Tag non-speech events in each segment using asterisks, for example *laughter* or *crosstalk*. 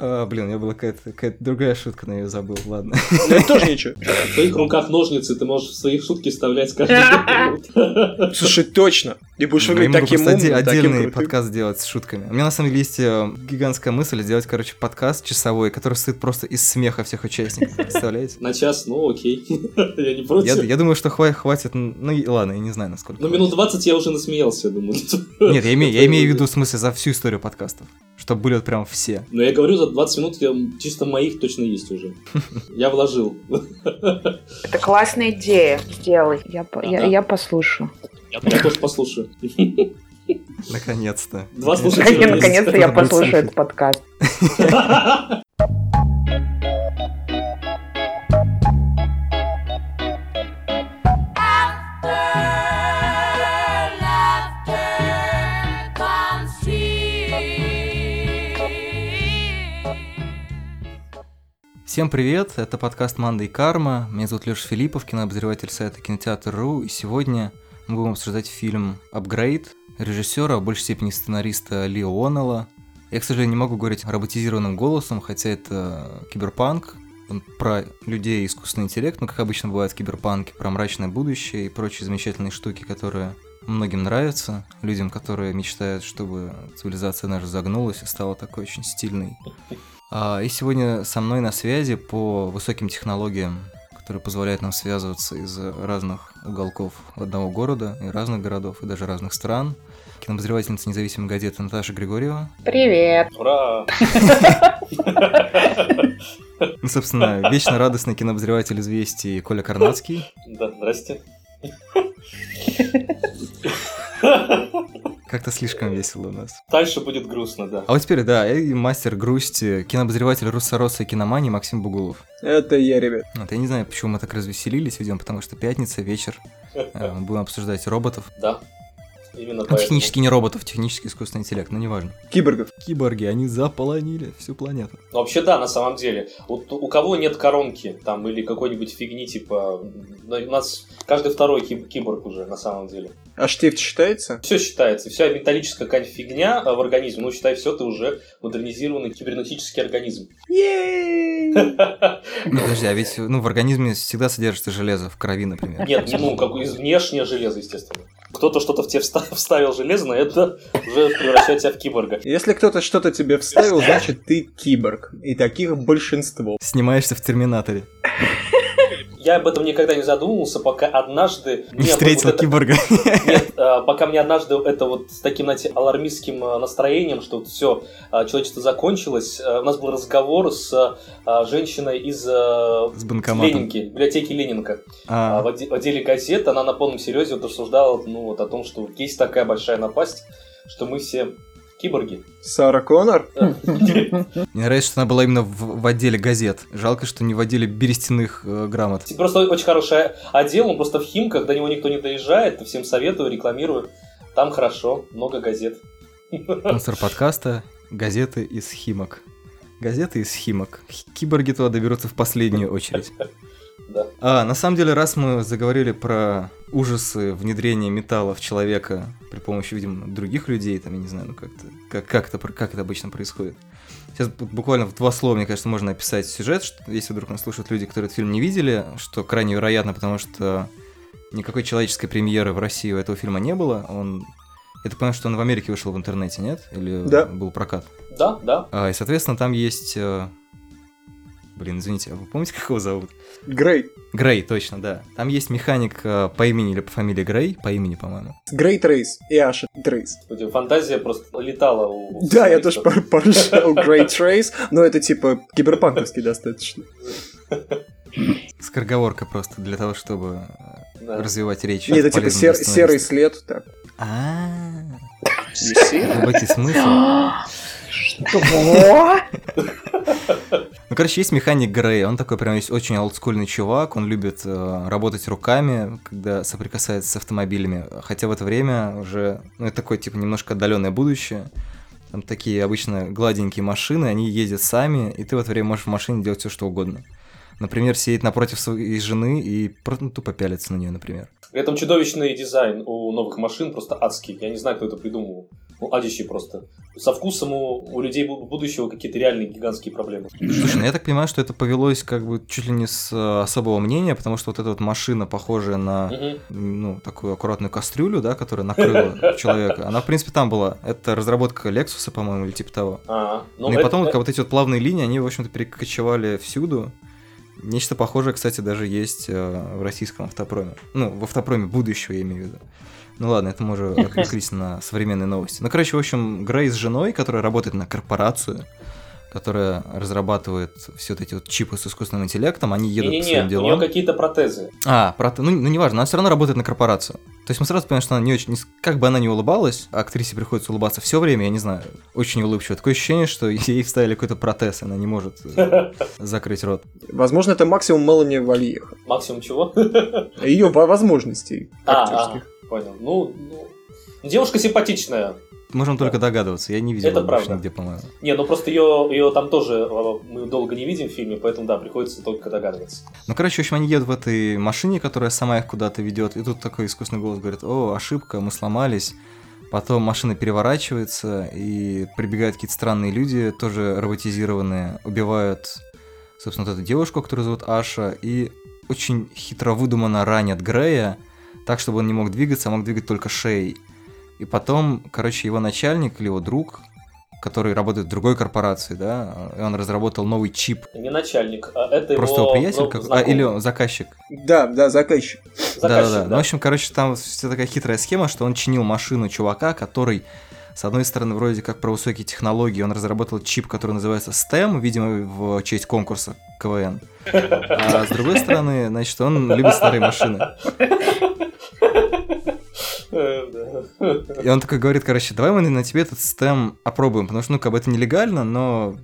А, блин, у меня была какая-то какая другая шутка, но я ее забыл, ладно. Ну, это тоже ничего. *laughs* В твоих руках ножницы, ты можешь в своих шутки вставлять каждый минут. *laughs* Слушай, точно. И будешь выглядеть таким умным, таким отдельный подкаст сделать с шутками. У меня на самом деле есть э, гигантская мысль сделать, короче, подкаст часовой, который состоит просто из смеха всех участников. *laughs* Представляете? На час, ну окей. Я не против. я думаю, что хва- хватит, ну ладно, я не знаю, насколько. Ну, минут 20 я уже насмеялся, я думаю. Нет, я имею, я имею в виду, в смысле, за всю историю подкастов. Чтобы были вот прям все. Но я говорю, за 20 минут я, чисто моих точно есть уже. *laughs* Я вложил. Это классная идея. Сделай. Я, по- я, Ага. я послушаю. Я тоже *laughs* послушаю. Наконец-то. Два слушателя. Наконец-то я послушаю этот подкаст. *laughs* Всем привет, это подкаст «Манда и Карма». Меня зовут Леша Филиппов, кинообозреватель сайта Кинотеатр.ру. И сегодня мы будем обсуждать фильм «Апгрейд» режиссера, в большей степени сценариста Ли Онелла. Я, к сожалению, не могу говорить роботизированным голосом, хотя это киберпанк, он про людей и искусственный интеллект, ну, как обычно бывает в киберпанке, про мрачное будущее и прочие замечательные штуки, которые многим нравятся, людям, которые мечтают, чтобы цивилизация наша загнулась и стала такой очень стильной. А, И сегодня со мной на связи по высоким технологиям, которые позволяют нам связываться из разных уголков одного города и разных городов, и даже разных стран. Кинообозревательница независимой газеты Наташа Григорьева. Привет. Ура! *laughs* Ну, собственно, вечно радостный кинообозреватель известий Коля Карнацкий. Да, здрасте. *laughs* Как-то слишком весело у нас. Дальше будет грустно, да. А вот теперь, да, и мастер грусти, кинообозреватель Руссороса и киномании Максим Бугулов. Это я, ребят. Вот, я не знаю, почему мы так развеселились, видимо, потому что пятница, вечер, *laughs* э, мы будем обсуждать роботов. Да. Именно Ну, поэтому. технически не роботов, технически искусственный интеллект, но неважно. Киборгов. Киборги, они заполонили всю планету. Ну, вообще, да, на самом деле. Вот у кого нет коронки там или какой-нибудь фигни, типа. ну, У нас каждый второй киб- киборг уже, на самом деле. А штифт считается? Все считается, вся металлическая какая-нибудь фигня а, в организме, ну, считай, все, ты уже модернизированный кибернетический организм. *laughs* Ну, подожди, а ведь ну, в организме всегда содержится железо, в крови, например. Нет, ну, как из внешнее железо, естественно. Кто-то что-то в тебе вста- *laughs* вставил железо, но это уже превращает тебя в киборга. Если кто-то что-то тебе вставил, значит ты киборг. И таких большинство. Снимаешься в Терминаторе. Я об этом никогда не задумывался, пока однажды... Не мне встретил вот это- киборга. Нет, а, пока мне однажды это вот с таким, знаете, алармистским а, настроением, что все, человечество закончилось, а, у нас был разговор с а, женщиной из а, С банкоматом. Ленинки, библиотеки Ленинка. А, А, в отделе газет она на полном серьезе вот рассуждала ну, вот, о том, что есть такая большая напасть, что мы все киборги. Сара Коннор? мне нравится, что она была именно в, в отделе газет. Жалко, что не в отделе берестяных э, грамот. Просто очень хороший отдел, он просто в Химках, до него никто не доезжает, всем советую, рекламирую. Там хорошо, много газет. Спонсор подкаста – газеты из Химок. Газеты из Химок. Киборги туда доберутся в последнюю *laughs* очередь. Да. А, на самом деле, раз мы заговорили про ужасы внедрения металла в человека при помощи, видимо, других людей, там, я не знаю, ну как-то, как, как, это, как это обычно происходит. Сейчас бу- буквально в два слова, мне кажется, можно описать сюжет, что, если вдруг нас слушают люди, которые этот фильм не видели, что крайне вероятно, потому что никакой человеческой премьеры в России у этого фильма не было. Он... Я так понимаю, что он в Америке вышел в интернете, нет? Или Да. был прокат? Да, да. А, и, соответственно, там есть... Блин, извините, а вы помните, *laughs* как его зовут? Грей. Грей, точно, да. Там есть механик э, по имени или по фамилии Грей, по имени, по-моему. Грей Трейс. И Аша Трейс. Фантазия просто летала у... Да, я тоже поржал. Грей Трейс. Но это типа киберпанковский достаточно. Скороговорка просто для того, чтобы э, Да. развивать речь. Нет, это типа сер- серый след. Так. А, see? глубокий смысл. Ну, короче, есть механик Грей, он такой прям есть очень олдскульный чувак, он любит э, работать руками, когда соприкасается с автомобилями, хотя в это время уже, ну, это такое, типа, немножко отдаленное будущее, там такие обычно гладенькие машины, они ездят сами, и ты в это время можешь в машине делать все, что угодно. Например, сидеть напротив своей жены и ну, тупо пялиться на нее, например. При этом чудовищный дизайн у новых машин просто адский. Я не знаю, кто это придумал. Ну, адище просто. Со вкусом у, у людей бу- будущего какие-то реальные гигантские проблемы. Слушай, ну я так понимаю, что это повелось как бы чуть ли не с э, особого мнения, потому что вот эта вот машина, похожая на ну, такую аккуратную кастрюлю, да, которая накрыла *laughs* человека, она, в принципе, там была. Это разработка Lexus, по-моему, или типа того. А, Ну, и это- потом вот, как вот эти вот плавные линии, они, в общем-то, перекочевали всюду. Нечто похожее, кстати, даже есть э, в российском автопроме. Ну, в автопроме будущего, я имею в виду. Ну ладно, это мы уже *laughs* отвлеклись на современные новости. Ну, короче, в общем, Грей с женой, которая работает на корпорацию, которая разрабатывает все вот эти вот чипы с искусственным интеллектом, они едут по Не-не-не, своим у нее делам. какие-то протезы. А, про... ну, ну неважно, она все равно работает на корпорацию. То есть мы сразу понимаем, что она не очень... не Как бы она ни улыбалась, а актрисе приходится улыбаться все время, я не знаю, очень улыбчиво. Такое ощущение, что *laughs* ей вставили какой-то протез, и она не может э, *laughs* закрыть рот. Возможно, это максимум Мелани Вальеха. Максимум чего? Ее возможностей А, актерских. Понял. Ну, ну, девушка симпатичная. Можем только догадываться, я не видел Это правда. нигде, по-моему. Не, ну просто ее, ее там тоже э, мы долго не видим в фильме, поэтому да, приходится только догадываться. Ну, короче, в общем, они едут в этой машине, которая сама их куда-то ведет, и тут такой искусственный голос говорит, о, ошибка, мы сломались. Потом машина переворачивается, и прибегают какие-то странные люди, тоже роботизированные, убивают, собственно, вот эту девушку, которую зовут Аша, и очень хитро выдуманно ранят Грея, так, чтобы он не мог двигаться, а мог двигать только шеей. И потом, короче, его начальник или его друг, который работает в другой корпорации, да, и он разработал новый чип. Не начальник, а это Просто его его приятель, ну, как- а, или заказчик. Да, да, заказчик. Заказчик, Да-да-да. да. Ну, в общем, короче, там вся такая хитрая схема, что он чинил машину чувака, который, с одной стороны, вроде как про высокие технологии, он разработал чип, который называется STEM, видимо, в честь конкурса КВН. А с другой стороны, значит, он любит старые машины. И он такой говорит, короче, давай мы на тебе этот STEM опробуем, потому что, ну, как бы это нелегально, но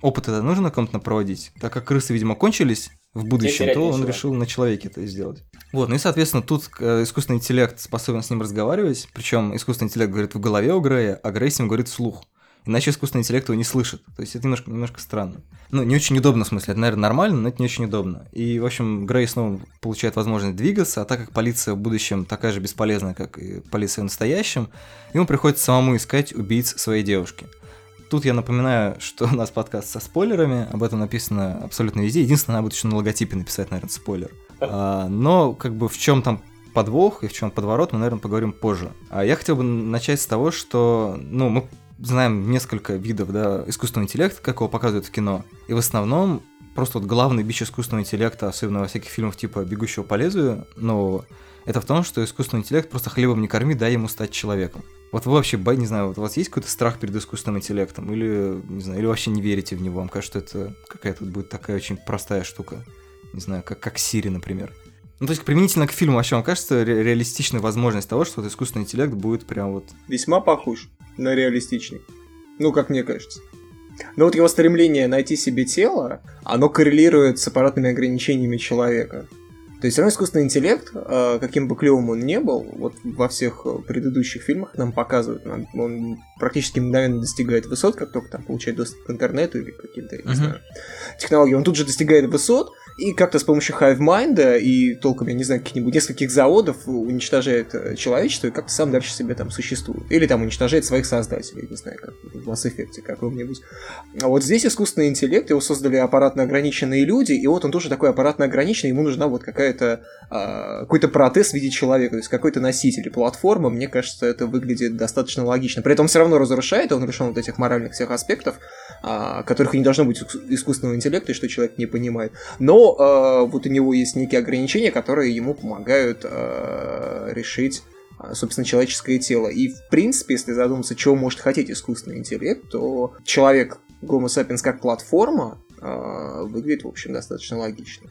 опыт это нужно кому-то проводить. Так как крысы, видимо, кончились в будущем, то он решил на человеке это сделать. Вот, ну и, соответственно, тут э, искусственный интеллект способен с ним разговаривать, причем искусственный интеллект говорит в голове у Грея, а Грей с ним говорит вслух. Иначе искусственный интеллект его не слышит. То есть это немножко, немножко странно. Ну, не очень удобно, в смысле. Это, наверное, нормально, но это не очень удобно. И, в общем, Грей снова получает возможность двигаться, а так как полиция в будущем такая же бесполезная, как и полиция в настоящем, ему приходится самому искать убийц своей девушки. Тут я напоминаю, что у нас подкаст со спойлерами, об этом написано абсолютно везде. Единственное, надо будет еще на логотипе написать, наверное, спойлер. А, но, как бы, в чем там подвох и в чем подворот, мы, наверное, поговорим позже. А я хотел бы начать с того, что, ну, мы знаем несколько видов, да, искусственного интеллекта, как его показывают в кино. И в основном просто вот главный бич искусственного интеллекта, особенно во всяких фильмах типа «Бегущего по лезвию» нового, это в том, что искусственный интеллект просто хлебом не корми, дай ему стать человеком. Вот вы вообще, не знаю, вот у вас есть какой-то страх перед искусственным интеллектом? Или, не знаю, или вообще не верите в него? Вам кажется, что это какая-то будет такая очень простая штука? Не знаю, как, как Сири, например. Ну, то есть, применительно к фильму, вообще, вам кажется ре- реалистичная возможность того, что вот искусственный интеллект будет прям вот... Весьма похож на реалистичный. Ну, как мне кажется. Но вот его стремление найти себе тело, оно коррелирует с аппаратными ограничениями человека. То есть, все равно искусственный интеллект, э, каким бы клевым он не был, вот во всех э, предыдущих фильмах нам показывают, он практически мгновенно достигает высот, как только там получает доступ к интернету или каким-то, я не знаю, технологиям. Он тут же достигает высот, и как-то с помощью HiveMind и толком, я не знаю, каких-нибудь нескольких заводов уничтожает э, человечество и как-то сам дальше себе там существует. Или там уничтожает своих создателей, не знаю, как в Mass Effect каком-нибудь. А вот здесь искусственный интеллект, его создали аппаратно ограниченные люди, и вот он тоже такой аппаратно ограниченный, ему нужна вот какая-то а, какой-то протез в виде человека, то есть какой-то носитель, платформа, мне кажется, это выглядит достаточно логично. При этом он все равно разрушает, он лишен вот этих моральных всех аспектов, которых и не должно быть искусственного интеллекта, и что человек не понимает. Но э, вот у него есть некие ограничения, которые ему помогают э, решить а, собственно, человеческое тело. И, в принципе, если задуматься, чего может хотеть искусственный интеллект, то человек Homo sapiens как платформа э, выглядит, в общем, достаточно логично.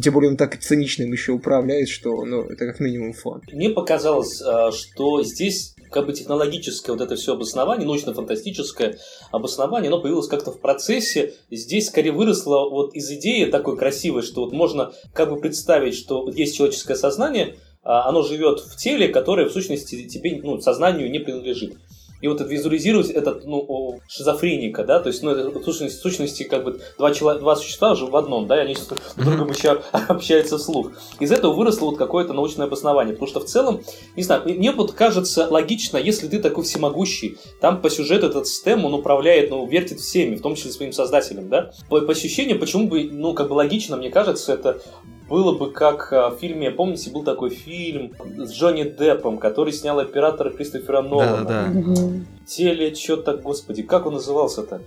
Тем более он так цинично им еще управляет, что, ну, это как минимум фан. Мне показалось, что здесь как бы технологическое вот это все обоснование, научно-фантастическое обоснование, оно появилось как-то в процессе. Здесь скорее выросло вот из идеи такой красивой, что вот можно как бы представить, что есть человеческое сознание, а оно живет в теле, которое в сущности тебе, ну, сознанию не принадлежит. И вот это визуализировать этот, ну, шизофреника, да, то есть, ну, это в сущности, в сущности как бы два, человека, два существа уже в одном, да, и они друг с другом еще *laughs* общаются вслух. Из этого выросло вот какое-то научное обоснование, потому что в целом, не знаю, мне вот кажется логично, если ты такой всемогущий, там по сюжету этот систем, он управляет, ну, вертит всеми, в том числе своим создателем, да, по, по ощущениям, почему бы, ну, как бы логично, мне кажется, это было бы как а, в фильме, помните, был такой фильм с Джонни Деппом, который снял оператор Кристофера Нолана. Да, да, да. Теле, что-то, господи, как он назывался-то?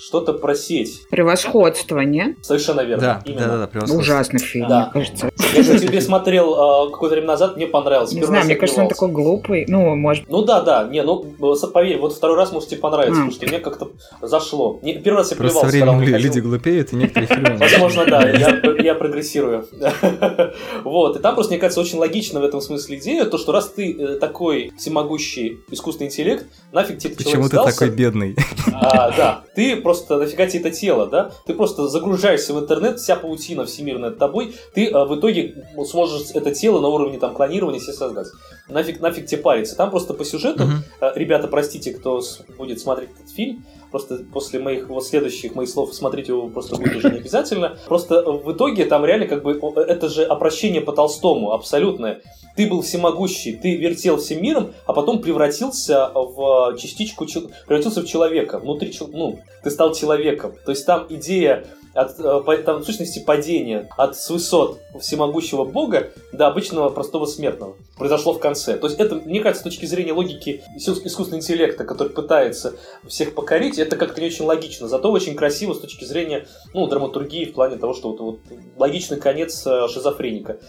Что-то про сеть. Превосходство, не? Совершенно верно. Да, именно. да, да, да, превосходство. Ужасный фильм, Да. мне кажется. Я же тебе смотрел а, какое-то время назад, мне понравился. Не Первый знаю, мне кажется, он такой глупый. Ну, может, Ну да, да, не, ну поверь, вот второй раз может тебе понравится, А. потому что мне как-то зашло. Не, первый раз я Просто плевался, временем лю- выходил. люди глупеют, и некоторые *laughs* фильмы... Возможно, да, я, я прогрессирую. *laughs* Вот, и там просто, мне кажется, очень логично в этом смысле идея, то, что раз ты э, такой всемогущий искусственный интеллект, нафиг тебе Почему ты сдался? такой бедный? А, да, ты просто, нафига тебе это тело, да? Ты просто загружаешься в интернет, вся паутина всемирная над тобой, ты а, в итоге сможешь это тело на уровне там клонирования себе создать. Нафиг, нафиг тебе париться. Там просто по сюжету, Мгм. а, ребята, простите, кто будет смотреть этот фильм, просто после моих вот следующих моих слов смотреть его просто будет уже не обязательно. Просто в итоге там реально как бы о, это же обращение по Толстому абсолютное. Ты был всемогущий, ты вертел всем миром, а потом превратился в частичку, превратился в человека, внутри, ну, ты стал человеком. То есть там идея от, э, там, в сущности, падения от с высот всемогущего бога до обычного простого смертного произошло в конце. То есть это, мне кажется, с точки зрения логики искус- искусственного интеллекта, который пытается всех покорить, это как-то не очень логично. Зато очень красиво с точки зрения ну, драматургии в плане того, что вот, вот логичный конец э, шизофреника.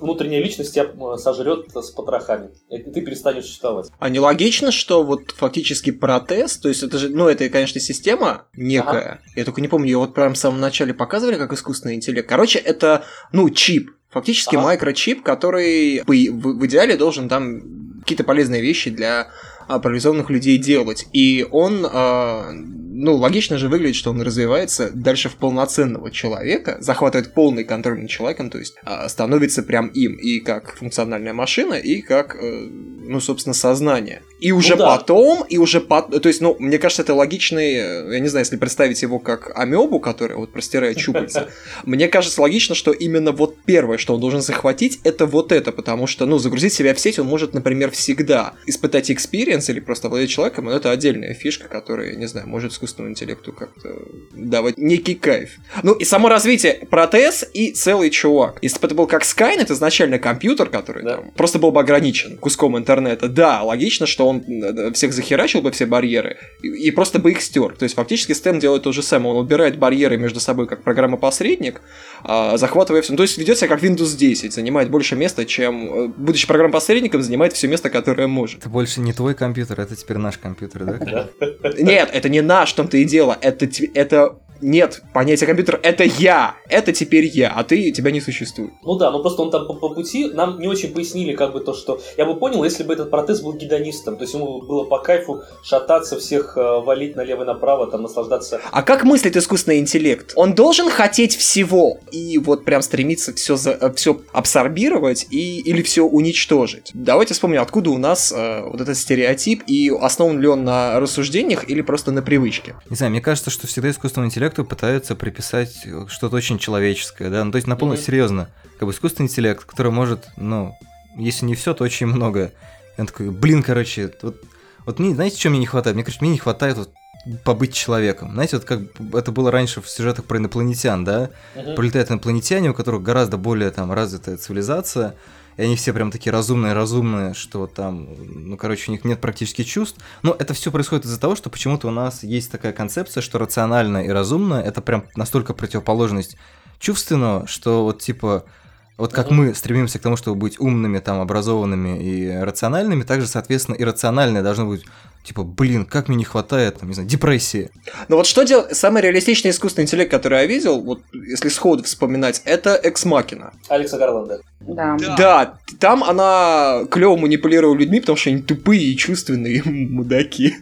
Внутренняя личность тебя э, сожрет с потрохами, и ты перестанешь существовать. А нелогично, что вот фактически протез, то есть это же, ну, это, конечно, система некая. Я только не помню, ее вот прям в самом начале показывали как искусственный интеллект. Короче, это, ну, чип. Фактически Ага. микрочип, который в, идеале должен там какие-то полезные вещи для а, парализованных людей делать. И он, а, ну, логично же выглядит, что он развивается дальше в полноценного человека, захватывает полный контроль над человеком, то есть а, становится прям им и как функциональная машина, и как, э, ну, собственно, сознание. И уже да. потом, и уже потом, то есть, ну, мне кажется, это логичный, я не знаю, если представить его как амебу, которая вот простирает щупальца, *laughs* мне кажется логично, что именно вот первое, что он должен захватить, это вот это, потому что, ну, загрузить себя в сеть он может, например, всегда. Испытать experience или просто владеть человеком, но это отдельная фишка, которая, не знаю, может искусственному интеллекту как-то давать некий кайф. Ну, и само развитие протез и целый чувак. Если бы это был как Skynet, изначально компьютер, который Да. там просто был бы ограничен куском интернета, да, логично, что он э, всех захерачил бы все барьеры и, и просто бы их стер. То есть фактически STEM делает то же самое. Он убирает барьеры между собой как программа-посредник, а, захватывая все. Ну, то есть ведет себя как Windows 10, занимает больше места, чем, э, будучи программой-посредником, занимает все место, которое может. Это больше не твой компьютер, это теперь наш компьютер, да? Нет, это не наш, в том-то и дело. Это, это нет понятия компьютер. Это я. Это теперь я, а ты тебя не существует. Ну да, ну просто он там по, по пути нам не очень пояснили как бы то, что... Я бы понял, если бы этот протез был гедонистом, то есть ему было по кайфу шататься, всех э, валить налево и направо, там наслаждаться. А как мыслит искусственный интеллект? Он должен хотеть всего и вот прям стремиться все, все абсорбировать и, или все уничтожить. Давайте вспомним, откуда у нас э, вот этот стереотип и основан ли он на рассуждениях или просто на привычке. Не знаю, мне кажется, что всегда искусственному интеллекту пытаются приписать что-то очень человеческое, да, ну то есть на полном Мгм. серьезно. Как бы искусственный интеллект, который может, ну, если не все, то очень много. И он такой, блин, короче, вот, вот мне, знаете, что мне не хватает? Мне, короче, мне не хватает вот побыть человеком. Знаете, вот как это было раньше в сюжетах про инопланетян, да? Мгм. Прилетают инопланетяне, у которых гораздо более там развитая цивилизация, и они все прям такие разумные-разумные, что там, ну, короче, у них нет практически чувств. Но это все происходит из-за того, что почему-то у нас есть такая концепция, что рациональное и разумное это прям настолько противоположность чувственного, что вот типа вот как мы стремимся к тому, чтобы быть умными, там, образованными и рациональными, также, соответственно, и рациональное должно быть, типа, блин, как мне не хватает, там, не знаю, депрессии. Но вот что делать? Самый реалистичный искусственный интеллект, который я видел, вот если сходу вспоминать, это Экс-Макина. Алекса Гарланда. Да. Да, там она клево манипулировала людьми, потому что они тупые и чувственные *laughs* мудаки.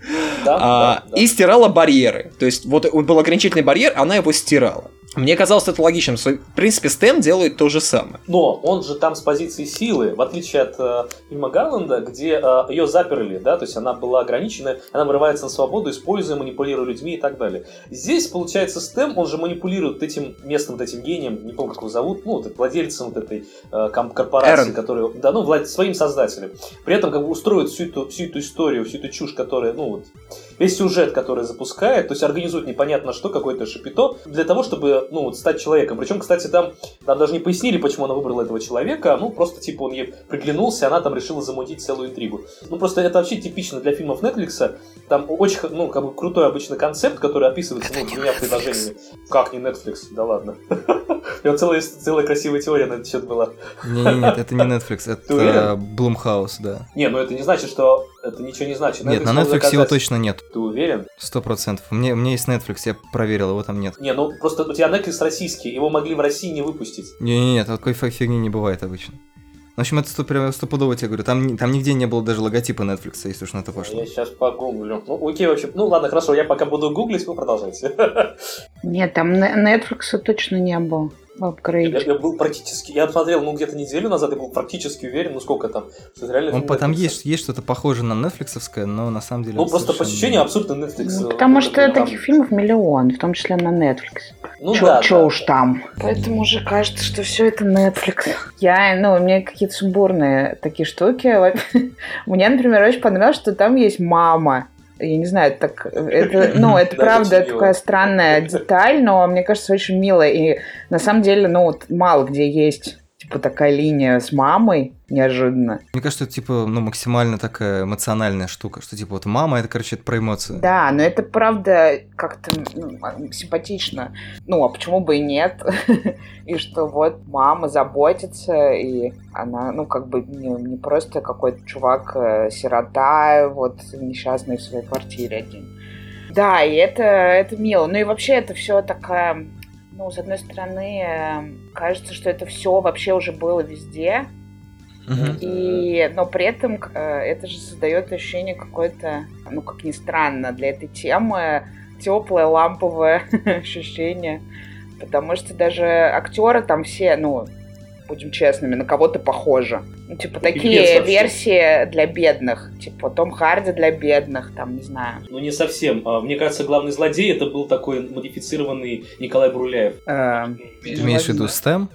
Да, А, да, да. И стирала барьеры. То есть вот был ограничительный барьер, она его стирала. Мне казалось это логичным. В принципе, Стэм делает то же самое. Но он же там с позиции силы, в отличие от э, фильма Галланда, где э, ее заперли, да, то есть она была ограничена, она вырывается на свободу, используя, манипулируя людьми и так далее. Здесь, получается, Стэм, он же манипулирует этим местным вот этим гением, не помню, как его зовут, ну, вот, владельцем вот этой э, корпорации, Эрон. который, да, ну, влад- своим создателем. При этом как бы устроит всю эту, всю эту историю, всю эту чушь, которая, ну, вот, весь сюжет, который запускает, то есть организует непонятно что, какое-то шапито, для того, чтобы, ну, вот, стать человеком. Причем, кстати, там, там даже не пояснили, почему она выбрала этого человека, ну, просто, типа, он ей приглянулся, она там решила замутить целую интригу. Ну, просто это вообще типично для фильмов Netflix. Там очень, ну, как бы крутой обычно концепт, который описывается, ну, двумя предложениями. Как не Netflix? Да ладно. *laughs* У него целая, целая красивая теория на этот счет была. Не-не-нет, это не Netflix, *laughs* это Blumhouse, да. Не, ну это не значит, что... Это ничего не значит. Нет, на Netflix его доказать. точно нет, Ты уверен? сто процентов. Мне, у меня есть Netflix, я проверил, его там нет. Не, ну просто у тебя Netflix российский, его могли в России не выпустить. Не-не-нет, такой фи- фигни не бывает обычно. В общем, это стопудово, я тебе говорю. Там, там нигде не было даже логотипа Netflix, если уж на это пошло. Я сейчас погуглю. Ну, окей, в общем. Ну, ладно, хорошо, я пока буду гуглить, вы продолжайте. *laughs* Нет, там Netflix точно не был в Я, я был практически... Я смотрел, ну, где-то неделю назад, я был практически уверен, ну, сколько там, что это реально Он, по- там Netflix. есть, есть что-то похожее на Netflixовское, но на самом деле... Ну, просто по совершенно ощущению не- абсолютно Netflix. Ну, э, потому что там- таких фильмов миллион, в том числе на Netflix. Ну, чё, да, чё да, уж там. Поэтому уже кажется, что все это Netflix. Я, ну, у меня какие-то сумбурные такие штуки. *laughs* Мне, например, очень понравилось, что там есть мама. Я не знаю, так это, ну, *laughs* это Да, правда мило. такая странная деталь, но мне кажется, очень милая. И на самом деле, ну, вот мало где есть типа такая линия с мамой неожиданно. Мне кажется, это типа, ну, максимально такая эмоциональная штука, что типа вот мама, это, короче, это про эмоции. Да, но это правда как-то ну, симпатично. Ну, а почему бы и нет? *laughs* И что вот мама заботится, и она, ну, как бы не, не просто какой-то чувак, э, сирота, вот несчастный в своей квартире один. Да, и это, это мило. Ну и вообще это все такая... Ну, с одной стороны, э, кажется, что это все вообще уже было везде, и, но при этом э, это же создает ощущение какое-то, ну, как ни странно, для этой темы теплое, ламповое *laughs* ощущение. Потому что даже актеры там все, ну, будем честными, на кого-то похожи. Ну, типа, Пипец такие версии для бедных. Типа, Том Харди для бедных, там, не знаю. Ну, не совсем. А, Мне кажется, главный злодей это был такой модифицированный Николай Бруляев. Э, Ты имеешь в виду STEM?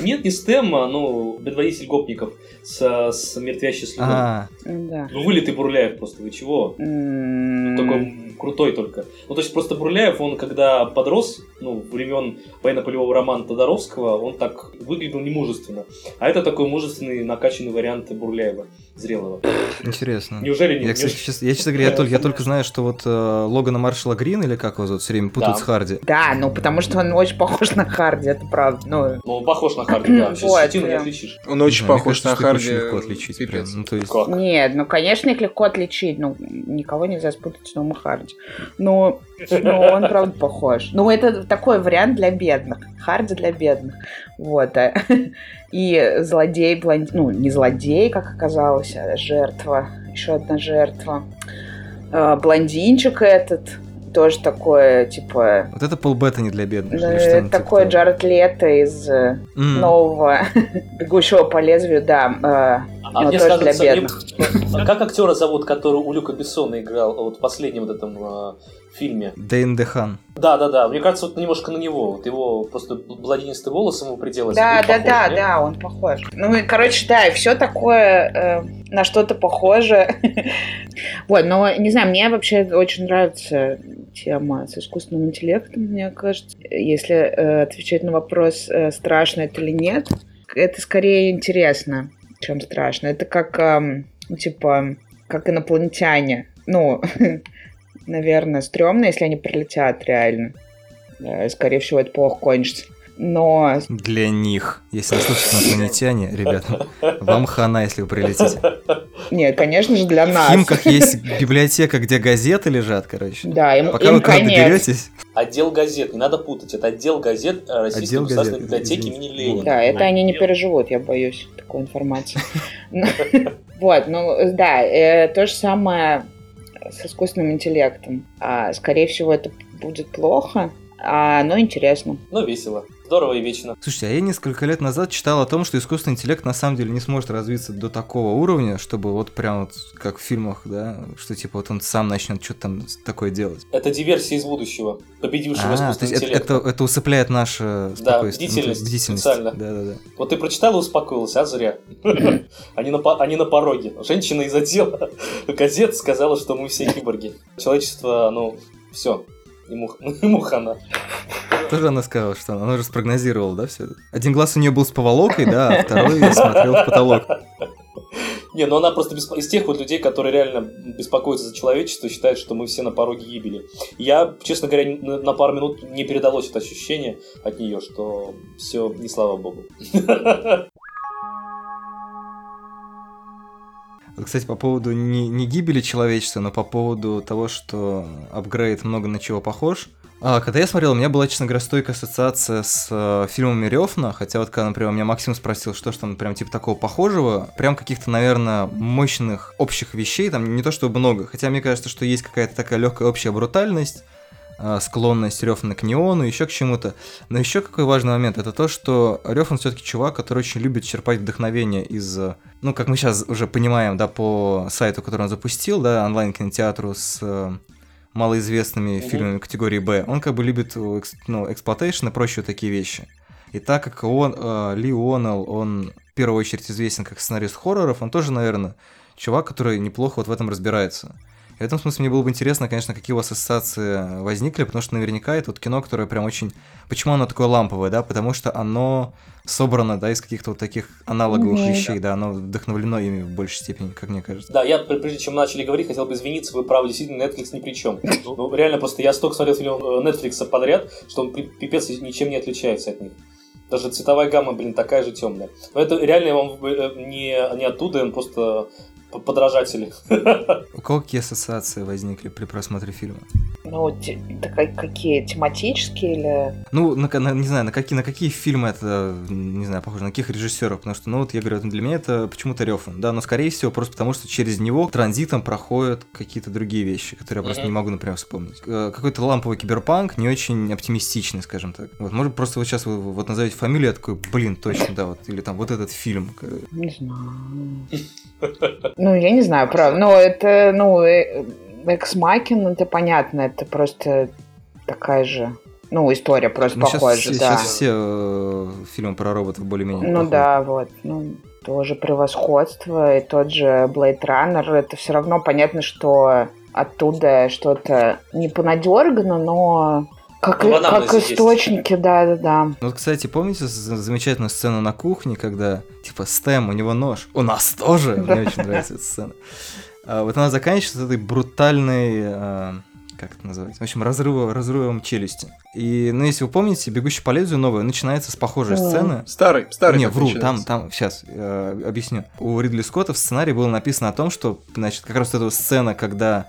Нет, не Стэм, а, ну, предводитель гопников с, с мертвящей слюной. А, Да. Ну, вылитый Бурляев просто, вы чего? М, Такой крутой только. Ну, то есть просто Бурляев, он когда подрос, ну, времен военно-полевого романа Тодоровского, он так выглядел немужественно. А это такой мужественный, накачанный вариант Бурляева, зрелого. интересно. Неужели не? Я, кстати, чес- я, честно говоря, я только, я только знаю, что вот э, Логана Маршала Грин, или как его зовут, все время путают Да. с Харди. Да, ну, потому что он очень похож на Харди, это правда. Ну, Ну, он похож на Харди, да. *clears throat* Сейчас Вот, не отличишь. Он очень мне похож кажется, на Харди. очень легко отличить. Прям. Ну, то есть... Как? Нет, ну, конечно, их легко отличить. Ну, никого нельзя спутать с Томом Харди. Но, но он, правда, похож. Ну, это такой вариант для бедных. Харди для бедных. Вот. а. И злодей, блонд... ну, не злодей, как оказалось, а жертва. Еще одна жертва. А, Блондинчик этот. Тоже такое, типа... Вот это полбета не для бедных. ну, или что-нибудь типа такой того. Джаред Лето из М. нового *laughs* «Бегущего по лезвию», да. э, А но мне тоже для кажется, мне- бедных. А как актера зовут, который у Люка Бессона играл вот в последнем вот этом э, фильме? Дэйн Дехан. Да, да, да. Мне кажется, вот немножко на него. Вот его просто блондинистый волос ему приделать. Да, да, похож, да, нет? да, он похож. Ну и, короче, да, и все такое э, на что-то похоже. *laughs* Вот, но не знаю, мне вообще очень нравится тема с искусственным интеллектом, мне кажется. Если э, отвечать на вопрос, э, страшно это или нет, это скорее интересно, чем страшно. Это как, ну, типа, как инопланетяне. Ну, *laughs* наверное, стрёмно, если они прилетят реально. Э, Скорее всего, это плохо кончится. Но Для них. Если вы слушаете инопланетяне, ребята, вам хана, если вы прилетите. Нет, конечно же, для В нас. Химках есть библиотека, где газеты лежат, короче. Да, им, Пока им вы конец. доберетесь, Отдел газет, не надо путать. Это отдел газет э, Российской Отдел государственной газет, библиотеки имени Ленина. Да, это они не переживут, я боюсь такой информации. *laughs* *laughs* Вот, ну да, э, то же самое с искусственным интеллектом. А, Скорее всего, это будет плохо. А оно интересно. Ну, весело. Здорово и вечно. Слушайте, а я несколько лет назад читал о том, что искусственный интеллект на самом деле не сможет развиться до такого уровня, чтобы вот прям вот как в фильмах, да, что типа вот он сам начнет что-то там такое делать. Это диверсия из будущего, победившего А, то искусственный есть это, интеллект. это, это усыпляет наше Да, ну, то есть бдительность бдительность. специально. Да, да, да. Вот ты прочитал и успокоился, а зря. *laughs* Они на, они на пороге. Женщина из отдела *laughs* газет сказала, что мы все киборги. Человечество, ну, все. Ему, *laughs* ему хана. Тоже она сказала, что она, она же спрогнозировала, да, все. Один глаз у нее был с поволокой, да, а второй смотрел в потолок. *laughs* Не, ну она просто беспо- из тех вот людей, которые реально беспокоятся за человечество, считают, что мы все на пороге гибели. Я, честно говоря, на, на пару минут не передалось это ощущение от нее, что все не слава богу. Вот, *laughs* Кстати, по поводу не, не гибели человечества, но по поводу того, что апгрейд много на чего похож. А, когда я смотрел, у меня была, честно говоря, стойкая ассоциация с э, фильмами Рёфна, хотя вот когда, например, меня Максим спросил, что ж там прям типа такого похожего, прям каких-то, наверное, мощных общих вещей, там не то чтобы много, хотя мне кажется, что есть какая-то такая легкая общая брутальность, э, склонность Рёфна к неону, еще к чему-то. Но еще какой важный момент, это то, что Рефн все-таки чувак, который очень любит черпать вдохновение из, э, ну, как мы сейчас уже понимаем, да, по сайту, который он запустил, да, онлайн-кинотеатру с малоизвестными Мгм. фильмами категории Б, он как бы любит, э, ну, exploitation и прочие такие вещи. И так как он, э, Ли Уоннелл, он в первую очередь известен как сценарист хорроров, он тоже, наверное, чувак, который неплохо вот в этом разбирается. И в этом смысле мне было бы интересно, конечно, какие у вас ассоциации возникли, потому что наверняка это вот кино, которое прям очень... Почему оно такое ламповое, да? Потому что оно собрано, да, из каких-то вот таких аналоговых Мгм. вещей, да, оно вдохновлено ими в большей степени, как мне кажется. Да, я, пр- прежде чем начали говорить, хотел бы извиниться, вы правы, действительно, Netflix ни при чем. *laughs* Ну, реально, просто я столько смотрел фильмов э, Netflix подряд, что он пипец ничем не отличается от них. Даже цветовая гамма, блин, такая же темная. Но это реально я вам э, не, не оттуда, он просто подражатели. *laughs* Какие ассоциации возникли при просмотре фильма? Ну, те- ка- какие, тематические или... Ну, на, на- не знаю, на какие, на какие фильмы это, не знаю, похоже, на каких режиссеров, потому что, ну, вот я говорю, для меня это почему-то Рёфан, да, но, скорее всего, просто потому что через него транзитом проходят какие-то другие вещи, которые я просто Мгм. не могу, например, вспомнить. Э, Какой-то ламповый киберпанк, не очень оптимистичный, скажем так. Вот, может, просто вот сейчас вы вот назовете фамилию, я такой, блин, точно, да, вот, или там вот этот фильм. Не знаю. *laughs* Ну, я не знаю, правда. Ну, это, ну, Экс-Макин, это понятно, это просто такая же, ну, история просто Ну, сейчас, похожа, все, да. сейчас все э, фильмы про роботов более-менее Ну похожи. да, вот. Ну, тоже превосходство, и тот же Blade Runner, это все равно понятно, что оттуда что-то не понадергано, но как, анамнезе как есть. источники, да-да-да. Ну, вот, кстати, помните замечательную сцену на кухне, когда, типа, Стэм, у него нож, у нас тоже? Да. Мне очень нравится эта сцена. А, вот она заканчивается этой брутальной, а, как это называется, в общем, разрыва, разрывом челюсти. И, ну, если вы помните, «Бегущий по лезвию» новая начинается с похожей Мгм. сцены. Старый, старый. Не, вру, начинается. там, там, сейчас, объясню. У Ридли Скотта в сценарии было написано о том, что, значит, как раз вот эта сцена, когда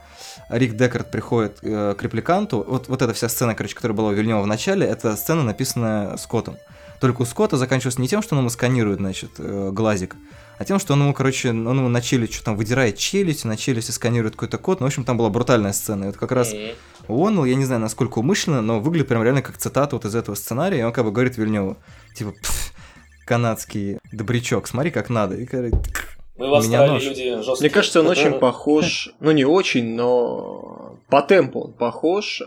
Рик Декард приходит э, к репликанту, вот, вот эта вся сцена, короче, которая была у Вильнева в начале, это сцена, написанная Скоттом. Только у Скотта заканчивается не тем, что он ему сканирует, значит, э, глазик, а тем, что он ему, короче, он ему на челюсть, что там, выдирает челюсть, на челюсти сканирует какой-то код, ну, в общем, там была брутальная сцена, и вот как раз Мгм. Уоннелл, я не знаю, насколько умышленно, но выглядит прям реально как цитата вот из этого сценария, и он как бы говорит Вильневу, типа, «Пф, канадский добрячок, смотри, как надо. И говорит, Мы в Австралии нож. люди жесткие. Мне кажется, он очень похож, *laughs* ну не очень, но по темпу он похож, э,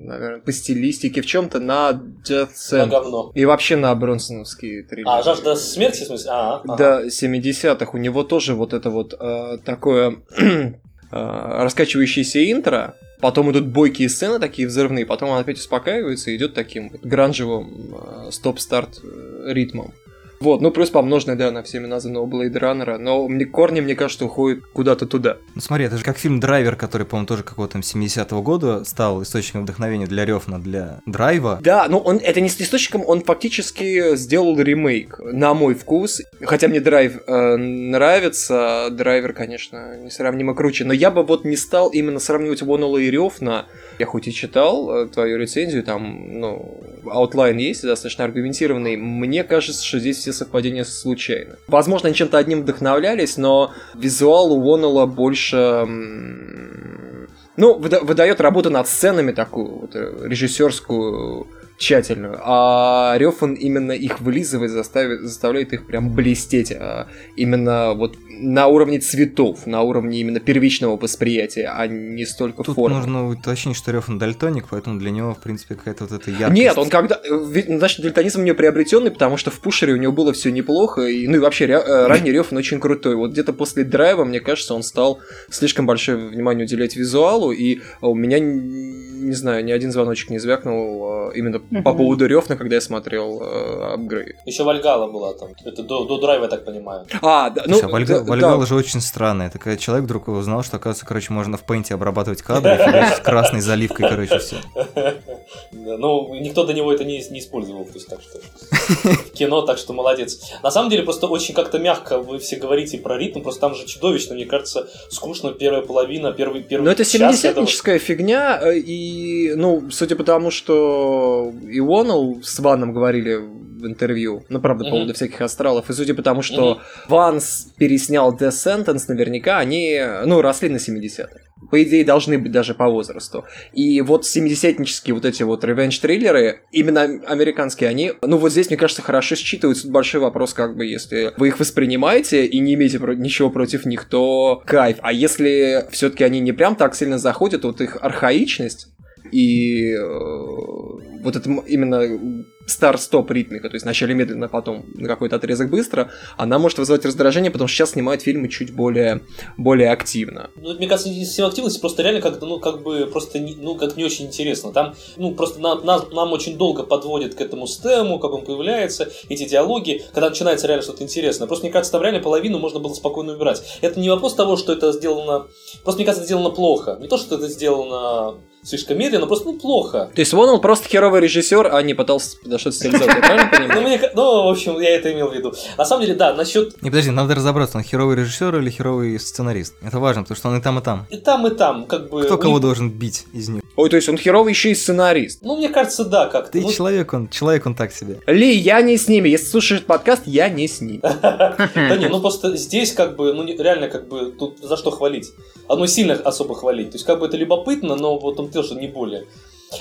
наверное, по стилистике в чем-то на Death На Sentence. говно. И вообще на бронсоновские триллеры. А, жажда смерти, в смысле? А, ага. Да, 70-х. У него тоже вот это вот э, такое *clears throat* э, раскачивающееся интро, потом идут бойкие сцены такие взрывные, потом он опять успокаивается и идет таким вот гранжевым э, стоп-старт э, ритмом. Вот, ну плюс помноженное, да, на всеми названного Блейд Раннера, но мне, корни, мне кажется, уходят куда-то туда. ну смотри, это же как фильм «Драйвер», который, по-моему, тоже какого-то там 70-го года стал источником вдохновения для Рёфна, для драйва. Да, ну он это не с источником, он фактически сделал ремейк, на мой вкус. Хотя мне драйв э, нравится, драйвер, конечно, несравнимо круче. Но я бы вот не стал именно сравнивать Уоннелла и Рёфна. Я хоть и читал э, твою рецензию, там, ну, outline есть, достаточно аргументированный. Мне кажется, что здесь все совпадения случайны. Возможно, они чем-то одним вдохновлялись, но визуал у Уоннелла больше ну, выда- выдает работу над сценами такую, вот, э, режиссерскую тщательную, а Рефн именно их вылизывает, заставит, заставляет их прям блестеть, а именно вот на уровне цветов, на уровне именно первичного восприятия, а не столько Тут формы. нужно уточнить, что Рёфан дальтоник, поэтому для него, в принципе, какая-то вот эта яркость. Нет, он когда... ведь, Значит, дальтонизм у него приобретенный, потому что в Пушере у него было все неплохо, и, ну и вообще э, *laughs* ранний Рёфан очень крутой. Вот где-то после драйва, мне кажется, он стал слишком большое внимание уделять визуалу, и у меня, не знаю, ни один звоночек не звякнул э, именно по Мгм. поводу Рёфна, когда я смотрел э, апгрейд. Еще Вальгала была там. Это до, до драйва, я так понимаю. А, да, ну... Слушай, а Вальга- да, Вальгалла да. же очень странная. Это когда человек вдруг узнал, что, оказывается, короче, можно в пейнте обрабатывать кадры, и с красной заливкой, короче, все. *laughs* Ну, никто до него это не, не использовал, то есть так что кино, так что молодец. На самом деле, просто очень как-то мягко вы все говорите про ритм, просто там же чудовищно, мне кажется, скучно первая половина, первый, первый Ну, это час, я думаю, 70 фигня, э, и, ну, судя по тому, что и Уоннелл с Ваном говорили в интервью, ну, правда, по поводу всяких астралов, и судя по тому, что Ванс переснял Death Sentence, наверняка они, ну, росли на 70-х. По идее, должны быть даже по возрасту. И вот 70-нические вот эти вот ревенж-триллеры, именно американские, они, ну, вот здесь, мне кажется, хорошо считываются. Тут большой вопрос, как бы, если вы их воспринимаете и не имеете про- ничего против них, то кайф. А если все-таки они не прям так сильно заходят, вот их архаичность и э, вот это именно стар-стоп ритмика, то есть вначале медленно, потом на какой-то отрезок быстро, она может вызывать раздражение, потому что сейчас снимают фильмы чуть более, более активно. Ну, мне кажется, всей активности просто реально как-то, ну, как бы, просто, не- ну, как не очень интересно. Там, ну, просто на- нас- нам очень долго подводят к этому стему, как он появляется, эти диалоги, когда начинается реально что-то интересное. Просто, мне кажется, там реально половину можно было спокойно убирать. Это не вопрос того, что это сделано... Просто, мне кажется, это сделано плохо. Не то, что это сделано слишком медленно, просто, ну, плохо. То есть вон он просто херовый режиссер, а не пытался на что-то стилизовать, я правильно Ну, понимаю? мне, ка- ну, в общем, я это имел в виду. На самом деле, да, насчет Не, подожди, надо разобраться, он херовый режиссер или херовый сценарист. Это важно, потому что он и там, и там. и там, и там, как бы... Кто кого них- должен бить из них? Ой, то есть он херовый еще и сценарист. Ну, мне кажется, да, как-то. Ты Ну, человек, он, человек он так себе. Ли, я не с ними. Если слушаешь подкаст, я не с ним. *laughs* Да не, ну просто здесь как бы, ну реально как бы, тут за что хвалить? Одно сильно особо хвалить. То есть как бы это любопытно, но вот он тоже не более.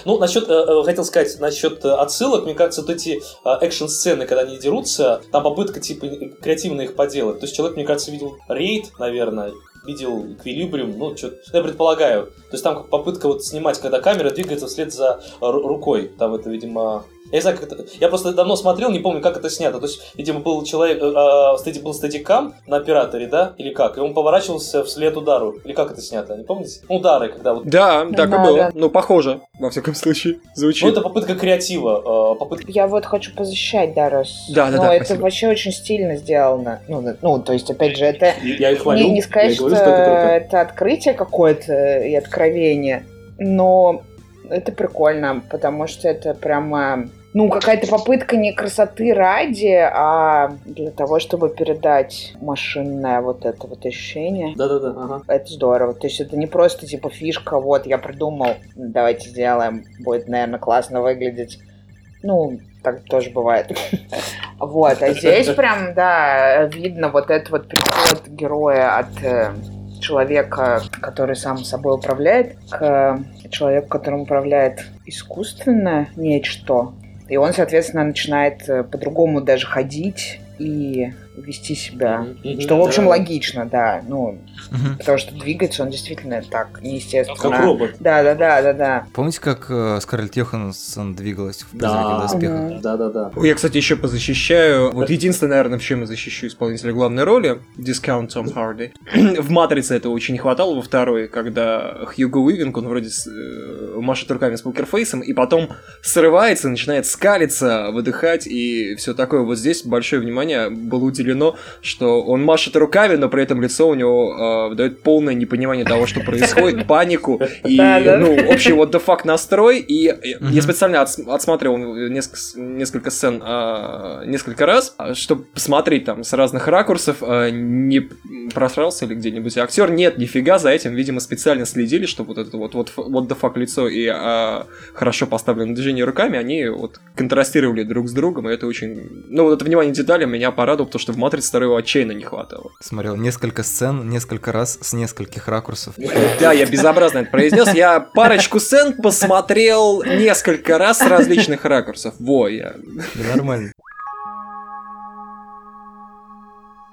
Ну, насчет, э, э, хотел сказать, насчет э, отсылок, мне кажется, вот эти э, экшн-сцены, когда они дерутся, там попытка, типа, креативно их поделать. То есть человек, мне кажется, видел рейд, наверное, видел эквилибриум, ну, что я предполагаю. То есть там как попытка вот снимать, когда камера двигается вслед за э, ру- рукой. Там это, видимо, я не знаю, как это... Я просто давно смотрел, не помню, как это снято. То есть, видимо, был человек... Э, э, стеди- был стадикам на операторе, да? Или как? И он поворачивался вслед удару. Или как это снято? Не помните? Ну, удары, когда вот... Да, так и Да, было. да. Ну, похоже, во всяком случае, Ну, звучит. это попытка креатива. э, попытка... Я вот хочу позащищать Дарос. Да, да, Ну, да, это спасибо. вообще очень стильно сделано. Ну, ну, то есть, опять же, это Я их хвалю. не, не сказать, что это круто. это открытие какое-то и откровение, но это прикольно, потому что это прямо, ну, какая-то попытка не красоты ради, а для того, чтобы передать машинное вот это вот ощущение. Да-да-да, ага. Это здорово. То есть это не просто типа фишка, вот я придумал, давайте сделаем, будет, наверное, классно выглядеть. Ну, так тоже бывает. *laughs* Вот, а здесь *laughs* прям, да, видно вот этот вот переход героя от э, человека, который сам собой управляет, к человеку, которым управляет искусственное нечто. И он, соответственно, начинает э, по-другому даже ходить и вести себя. Мгм, Что, в общем, да. логично, да. Ну, Мгм. потому что двигается он действительно так, неестественно. Как робот. Да, да, да, да, да. Помните, как э, Скарлетт Йоханссон двигалась в Да. «Призраке в доспехах»? Мгм. Да-да-да. Ой, Я, кстати, еще позащищаю. Вот единственное, наверное, в чем я защищу исполнителя главной роли, дискаунт Том Харди. *clears throat* в «Матрице» этого очень не хватало во второй, когда Хьюго Уивинг, он вроде с- э, машет руками с покерфейсом, и потом срывается, начинает скалиться, выдыхать и все такое. Вот здесь большое внимание было уделено, что он машет руками, но при этом лицо у него э, дает полное непонимание того, что происходит, *laughs* панику и, ну, общий вот the fuck настрой. И я- специально отс- отсматривал несколько, сцен а, несколько раз, а, чтобы посмотреть там с разных ракурсов, а, не просрался ли где-нибудь актер. Нет, нифига, за этим, видимо, специально следили, чтобы вот это вот, вот, вот the fuck лицо и а, хорошо поставленное движение руками, они вот контрастировали друг с другом, и это очень... Ну, вот это внимание к деталям меня порадовало, потому что в «Матрице» второго отчаянно не хватало. Смотрел несколько сцен, несколько раз с нескольких ракурсов. Да, я безобразно это произнес. Я парочку сцен посмотрел несколько раз с различных ракурсов. Во, я... Да нормально.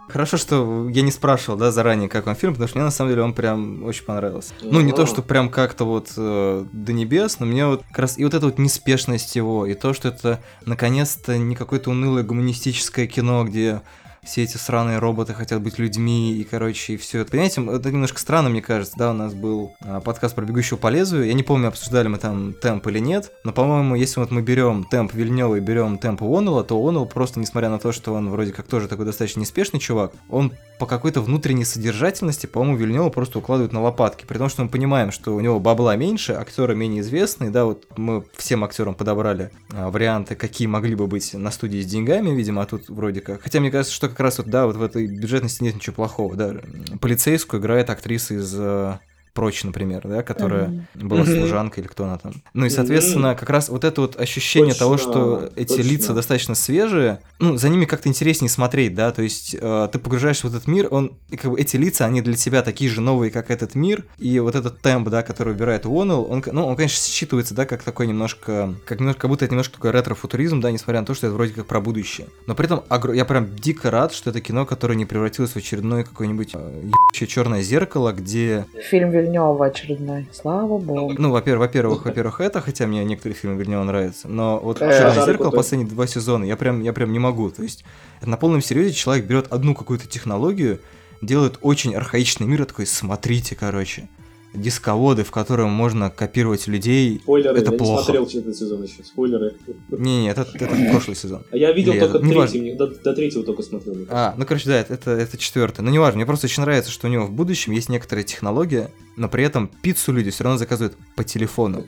Хорошо, что я не спрашивал, да, заранее, как вам фильм, потому что мне на самом деле он прям очень понравился. Ну, не то, что прям как-то вот э, до небес, но мне вот как раз и вот эта вот неспешность его, и то, что это наконец-то не какое-то унылое гуманистическое кино, где все эти сраные роботы хотят быть людьми, и, короче, и все это. Понимаете, это немножко странно, мне кажется, да, у нас был а, подкаст про бегущего по лезвию, я не помню, обсуждали мы там темп или нет, но, по-моему, если вот мы берем темп Вильнева и берем темп Онула, то Онул просто, несмотря на то, что он вроде как тоже такой достаточно неспешный чувак, он по какой-то внутренней содержательности, по-моему, Вильнева просто укладывает на лопатки, при том, что мы понимаем, что у него бабла меньше, актеры менее известные, да, вот мы всем актерам подобрали а, варианты, какие могли бы быть на студии с деньгами, видимо, а тут вроде как. Хотя мне кажется, что как раз вот, да, вот в этой бюджетности нет ничего плохого, да. Полицейскую играет актриса из э, Прочь, например, да, которая mm-hmm. была служанкой или кто она там. Ну и, соответственно, mm-hmm. как раз вот это вот ощущение точно, того, что эти точно. лица достаточно свежие, ну, за ними как-то интереснее смотреть, да, то есть э, ты погружаешься в этот мир, он, и как бы эти лица, они для тебя такие же новые, как этот мир, и вот этот темп, да, который выбирает Уоннелл, он, ну, он, конечно, считывается, да, как такой немножко, как, немножко, как будто это немножко такой ретро-футуризм, да, несмотря на то, что это вроде как про будущее. Но при этом огр... я прям дико рад, что это кино, которое не превратилось в очередное какое-нибудь э, черное зеркало, где... Фильм Вильнева очередной. Слава богу. Ну, во-первых, во-первых, во-первых, это, хотя мне некоторые фильмы Вильнева нравятся, но вот «Черное зеркало» последние два сезона, я прям, я прям не могу. То есть, это на полном серьезе человек берет одну какую-то технологию, делает очень архаичный мир, и такой, смотрите, короче дисководы, в котором можно копировать людей, Спойлеры, это я плохо. не смотрел этот сезон еще, спойлеры. Не-не, это, это *laughs* прошлый сезон. А я видел Или только это- третий, до, до третьего только смотрел. А, ну короче, да, это, это, это четвертый. Ну неважно, мне просто очень нравится, что у него в будущем есть некоторая технология, но при этом пиццу люди все равно заказывают по телефону.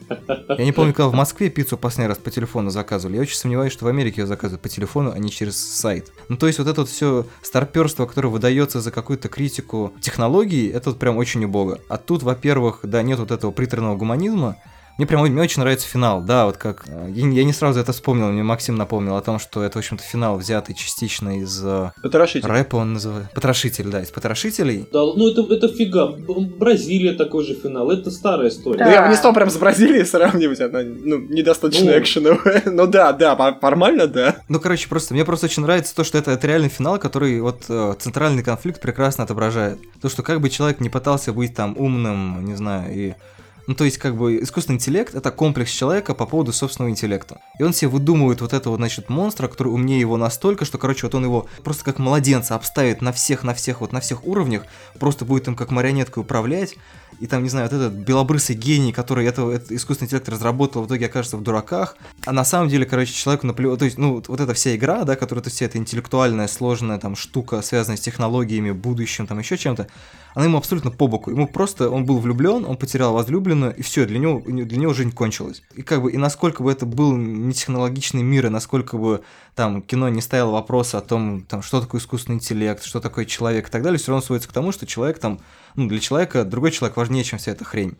Я не помню, когда в Москве пиццу последний раз по телефону заказывали. Я очень сомневаюсь, что в Америке ее заказывают по телефону, а не через сайт. Ну то есть вот это вот все старперство, которое выдается за какую-то критику технологий, это вот прям очень убого. А тут, во-первых, да, нет вот этого приторного гуманизма, мне прям мне очень нравится финал, да, вот как... э, Я, я не сразу это вспомнил, мне Максим напомнил о том, что это, в общем-то, финал, взятый частично из э, Потрошитель. рэпа, он называет. Потрошитель, да, из потрошителей. Да, ну это, это фига. Бразилия такой же финал. Это старая история. Ну, я бы не стал прям с Бразилией сравнивать, она ну, недостаточно Ну. экшеновая. Ну да, да, формально да. Ну, короче, просто мне просто очень нравится то, что это, это реальный финал, который вот э, центральный конфликт прекрасно отображает. То, что как бы человек не пытался быть там умным, не знаю, и... Ну, то есть, как бы, искусственный интеллект — это комплекс человека по поводу собственного интеллекта. И он себе выдумывает вот этого, значит, монстра, который умнее его настолько, что, короче, вот он его просто как младенца обставит на всех, на всех, вот на всех уровнях, просто будет им как марионеткой управлять, и там, не знаю, вот этот белобрысый гений, который это, этот искусственный интеллект разработал, в итоге окажется в дураках, а на самом деле, короче, человеку наплевать, то есть, ну, вот эта вся игра, да, которая, то есть, вся эта интеллектуальная, сложная там штука, связанная с технологиями, будущим, там еще чем-то, она ему абсолютно по боку. Ему просто, он был влюблен, он потерял возлюбленную, и все, для него, для него жизнь кончилась. И как бы, и насколько бы это был не технологичный мир, и насколько бы там кино не ставило вопроса о том, там, что такое искусственный интеллект, что такое человек и так далее, все равно сводится к тому, что человек там, ну, для человека другой человек важнее, чем вся эта хрень.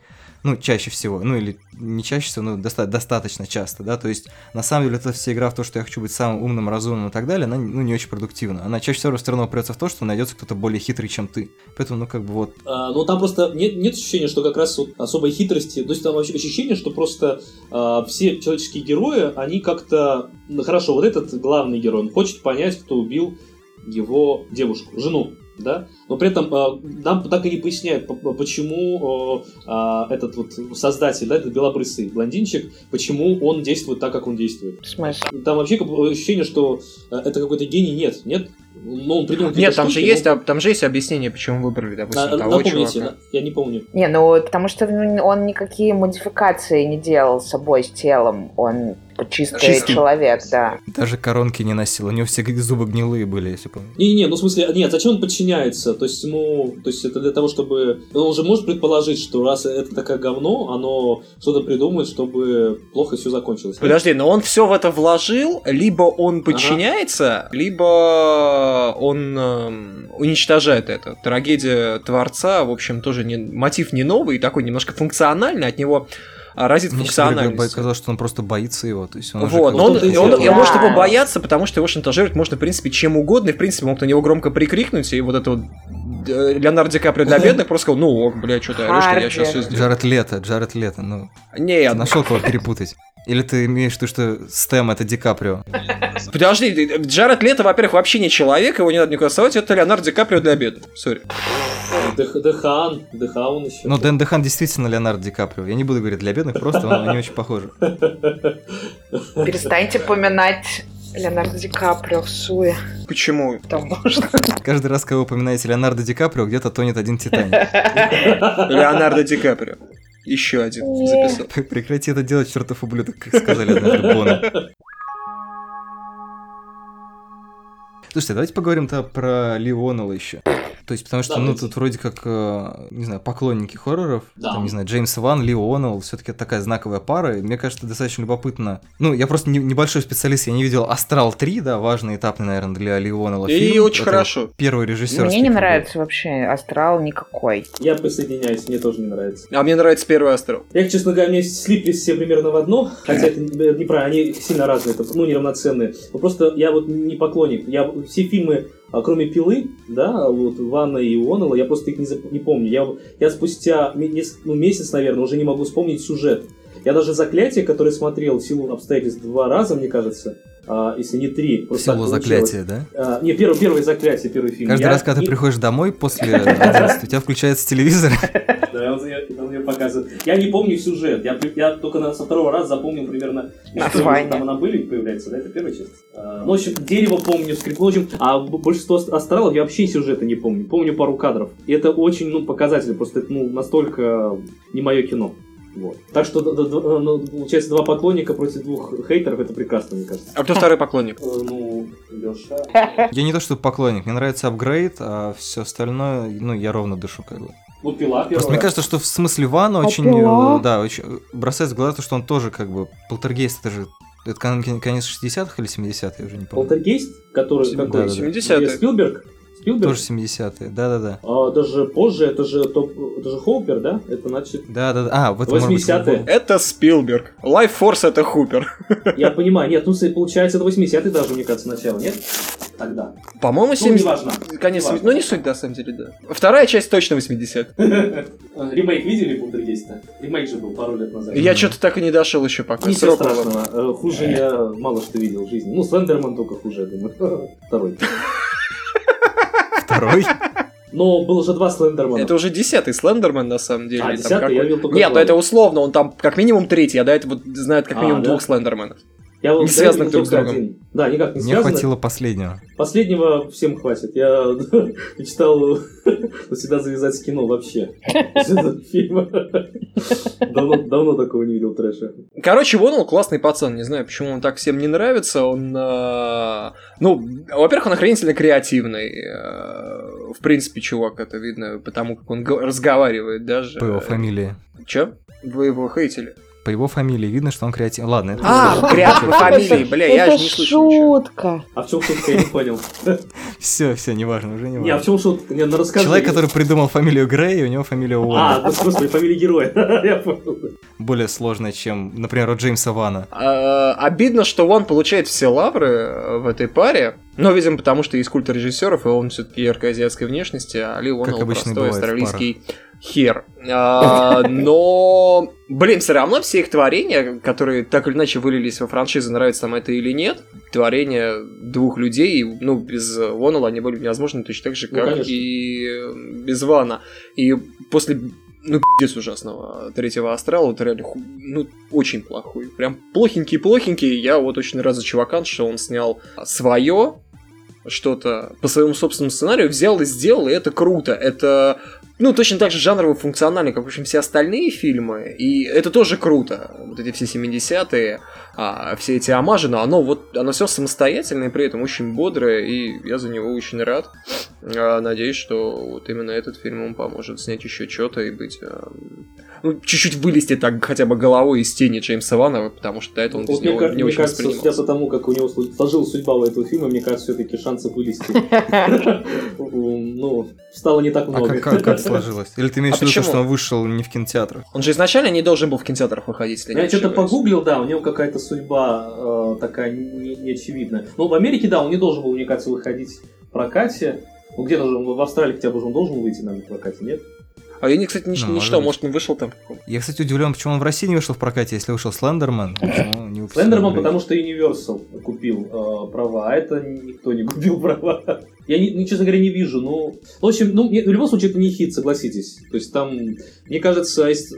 Ну, чаще всего. Ну, или не чаще всего, но доста- достаточно часто, да. То есть, на самом деле, эта вся игра в то, что я хочу быть самым умным, разумным и так далее, она, ну, не очень продуктивна. Она чаще всего все равно упрется в то, что найдется кто-то более хитрый, чем ты. Поэтому, ну, как бы вот, А, ну там просто нет, нет ощущения, что как раз вот особой хитрости. То есть там вообще ощущение, что просто а, все человеческие герои, они как-то. Ну, хорошо, вот этот главный герой, он хочет понять, кто убил его девушку, жену. Да? Но при этом а, нам так и не поясняют, почему а, этот вот создатель, да, этот белобрысый блондинчик, почему он действует так, как он действует. В смысле? Там вообще ощущение, что а, это какой-то гений. Нет, нет. Ну, он придумал Нет, там же штуки, есть, но- там же есть объяснение, почему выбрали, допустим, На- того напомните, чувака. на- я не помню. Не, ну потому что ну, он никакие модификации не делал с собой, с телом. Он чистый, Чистый. человек, да. даже коронки не носил. У него все зубы гнилые были, если помню. Не-не, ну в смысле, нет, зачем он подчиняется? То есть ему, то есть это для того, чтобы... Он же может предположить, что раз это такое говно, оно что-то придумает, чтобы плохо все закончилось. Подожди, но он все в это вложил, либо он подчиняется, либо он эм, уничтожает это. Трагедия Творца, в общем, тоже не, мотив не новый, такой немножко функциональный, от него разит Мне, функциональностью. казалось, что он просто боится его. То есть он Вот, но он, он, и он Да. может его бояться, потому что его шантажировать можно, в принципе, чем угодно, и, в принципе, мог на него громко прикрикнуть, и вот это вот э, Леонардо Ди Каприо для бедных просто сказал, ну, ок, бля, что ты орешь, я сейчас все сделаю. Джаред Лето, Джаред Лето, ну, Не, ты нашел кого перепутать. Или ты имеешь в виду, что Стэм это Ди Каприо? подожди, ты- Джаред Лето, во-первых, вообще не человек, его не надо никуда совать, это Леонардо Ди Каприо для бедных, сори. Дехан, Дехан еще. Ну, Дэн Дехан действительно Леонардо Ди Каприо. Я не буду говорить для бедных, просто он- они очень похожи. Перестаньте поминать Леонардо Ди Каприо в суе. Почему? Потому что... Каждый раз, когда вы упоминаете Леонардо Ди Каприо, где-то тонет один Титаник. Леонардо Ди Каприо. Еще один Нет. записал. Прекрати это делать, чертов ублюдок, как сказали однажды Бону. Слушайте, давайте поговорим то про Ли Уоннелла еще. То есть, потому что, ну, Давайте. тут вроде как, э, не знаю, поклонники хорроров, Да. там, не знаю, Джеймс Ван, Ли Уоннелл, все-таки такая знаковая пара, и мне кажется, достаточно любопытно. Ну, я просто не- небольшой специалист, я не видел Астрал 3, да, важный этапный, наверное, для Ли Уоннелла И фильм. очень Это хорошо. Первый режиссер. Мне не нравится вообще астрал никакой. Я присоединяюсь, мне тоже не нравится. А мне нравится первый астрал. Я, честно говоря, мне слиплись все примерно в одно, хотя это не- неправильно, они сильно разные, это, ну, неравноценные. Но просто я вот не поклонник. Я все фильмы, а, кроме Пилы, да, вот Ванна и Уоннелла, я просто их не, зап- не помню. Я, я спустя ме- нес- ну, месяц, наверное, уже не могу вспомнить сюжет. Я даже «Заклятие», которое смотрел в силу обстоятельств два раза, мне кажется, а, если не три. В силу заклятия, да? А, не, первое, первое «Заклятие», первый фильм. Каждый Я раз, когда не- ты приходишь домой после *laughs* 11, у тебя включается телевизор. Да, он, показывает. Я не помню сюжет. Я, я только на, со второго раза запомнил примерно, Название. что там она были появляется, да, это первая часть. А, ну, в общем, дерево помню, скрип, в общем, а большинство ас- астралов я вообще сюжета не помню. Помню пару кадров. И это очень, ну, показательно, просто это, ну, настолько не мое кино. Вот. Так что, ну, получается, два поклонника против двух хейтеров, это прекрасно, мне кажется. А кто второй поклонник? Э, Ну, Леша. *laughs* Я не то, что поклонник, мне нравится апгрейд, а все остальное, ну, я ровно дышу, как бы. Ну, пила первая. Просто мне кажется, что в смысле Вана очень, пила? э, да, очень э, бросается в глаза то, что он тоже как бы полтергейст, это же это кон- кон- конец 60-х или 70-х, я уже не помню. Полтергейст, который Сем- какой? да, да. 70-е. Спилберг? Спилберг? Тоже 70-е, да-да-да. А, даже позже, это же, топ, это же Хоупер, да? Это значит... Да-да-да. А, в этом может быть 80-е. смысл. Это Спилберг. Life Force это Хупер. Я понимаю, нет, ну получается, это 80-й даже, мне кажется, начало, нет? Тогда. По-моему, Ну, 70... неважно. Конец, Неважно. ну не суть, да, на самом деле, да. Вторая часть точно 80 *laughs* Ремейк видели Полтергейста? Ремейк же был пару лет назад. Я что-то так и не дошел еще пока. Ничего страшного. Э, Хуже я мало что видел в жизни. Ну, Слендерман только хуже, я думаю. *laughs* Второй. Второй? Но было же два Слендермана. Это уже десятый Слендермен, на самом деле. А, десятый? Я видел только Нет, ну это условно, он там как минимум третий, а до этого знает как А, минимум да? двух Слендерменов. Я не связанных видел друг с другом. один. Да, никак не Мне связано. хватило последнего. Последнего всем хватит. Я *laughs* мечтал *laughs* всегда завязать с кино вообще. Давно, давно такого не видел трэша. Короче, Воннелл классный пацан, не знаю, почему он так всем не нравится. Он, э, ну, во-первых, он охренительно креативный. э, в принципе, чувак, это видно, потому как он г- разговаривает даже. По его фамилии. Че? Вы его хейтили? По его фамилии видно, что он креативный. Ладно, это... А, *laughs* креативной фамилии, бля, я же не слышал шутка. А в чем шутка, я не понял. *laughs* Все, все, неважно, уже не Не, а в важно. чем шутка? Не, ну расскажи. Человек, который придумал фамилию Грей, у него фамилия А, Уоррен. да, господи, фамилия героя. *laughs* Я понял. Более сложная, чем, например, у Джеймса Вана. А, обидно, что он получает все лавры э, в этой паре. Но, видимо, потому что есть культ режиссеров, и он все-таки яркой азиатской внешности, а Ли и простой австралийский хер. А, *laughs* но, блин, все равно все их творения, которые так или иначе вылились во франшизу, нравится там это или нет, творения двух людей, ну, без Уоннелла они были невозможны точно так же, Ну, как конечно. и э, без Вана. И после ну, пиздец ужасного третьего астрала, это реально, ху- ну, очень плохой. Прям плохенький-плохенький. Я вот очень рад за чувака, что он снял свое, что-то по своему собственному сценарию, взял и сделал, и это круто. Это, ну, точно так же жанрово функционально, как, в общем, все остальные фильмы, и это тоже круто. Вот эти все 70-е, а, все эти амажи, но оно вот, оно все самостоятельное, при этом очень бодрое, и я за него очень рад. А, Надеюсь, что вот именно этот фильм он поможет снять еще что-то и быть... эм, ну, чуть-чуть вылезти так хотя бы головой из тени Джеймса Вана, потому что до этого он Вот без него мне, не мне очень кажется, судя воспринимался. по тому, как у него сложилась судьба у этого фильма, мне кажется, все-таки шансы вылезти *laughs* ну, стало не так А много. как, как, как сложилось? Или ты имеешь А в виду, что он вышел не в кинотеатрах? Он же изначально не должен был в кинотеатрах выходить, если Ну, Я не что-то погуглил, да, у него какая-то судьба э, такая не- неочевидная. Ну, в Америке, да, он не должен был, мне кажется, выходить в прокате. Ну, где должен, в Австралии хотя бы он должен выйти, наверное, в прокате, нет? А я, не, кстати, не, Ну, не читал, быть. может, он вышел там. Я, кстати, удивлен, почему он в России не вышел в прокате, если вышел Слендерман. *laughs* Не выпустили Слендерман, потому что Universal купил э, права, а это никто не купил права. Я, не, честно говоря, не вижу. Ну, в общем, ну, в любом случае, это не хит, согласитесь. То есть там, мне кажется, есть-